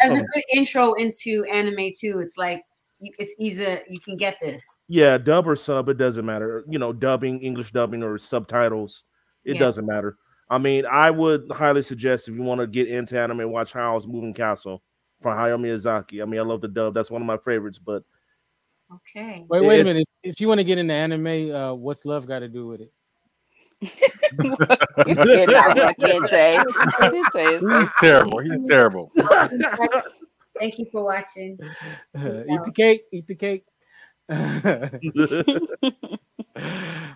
As a um, good intro into anime too. It's like it's easy. You can get this. yeah, dub or sub, it doesn't matter. You know, dubbing, English dubbing, or subtitles, it Yeah. doesn't matter. I mean, I would highly suggest if you want to get into anime, watch Howl's Moving Castle from Hayao Miyazaki. I mean, I love the dub; that's one of my favorites. But Okay. Wait, wait It- a minute. If you want to get into anime, uh, what's love got to do with it? (laughs) You're not, I can't say. (laughs) I say He's terrible. He's terrible. (laughs) Thank you for watching. eat the cake. Eat the cake.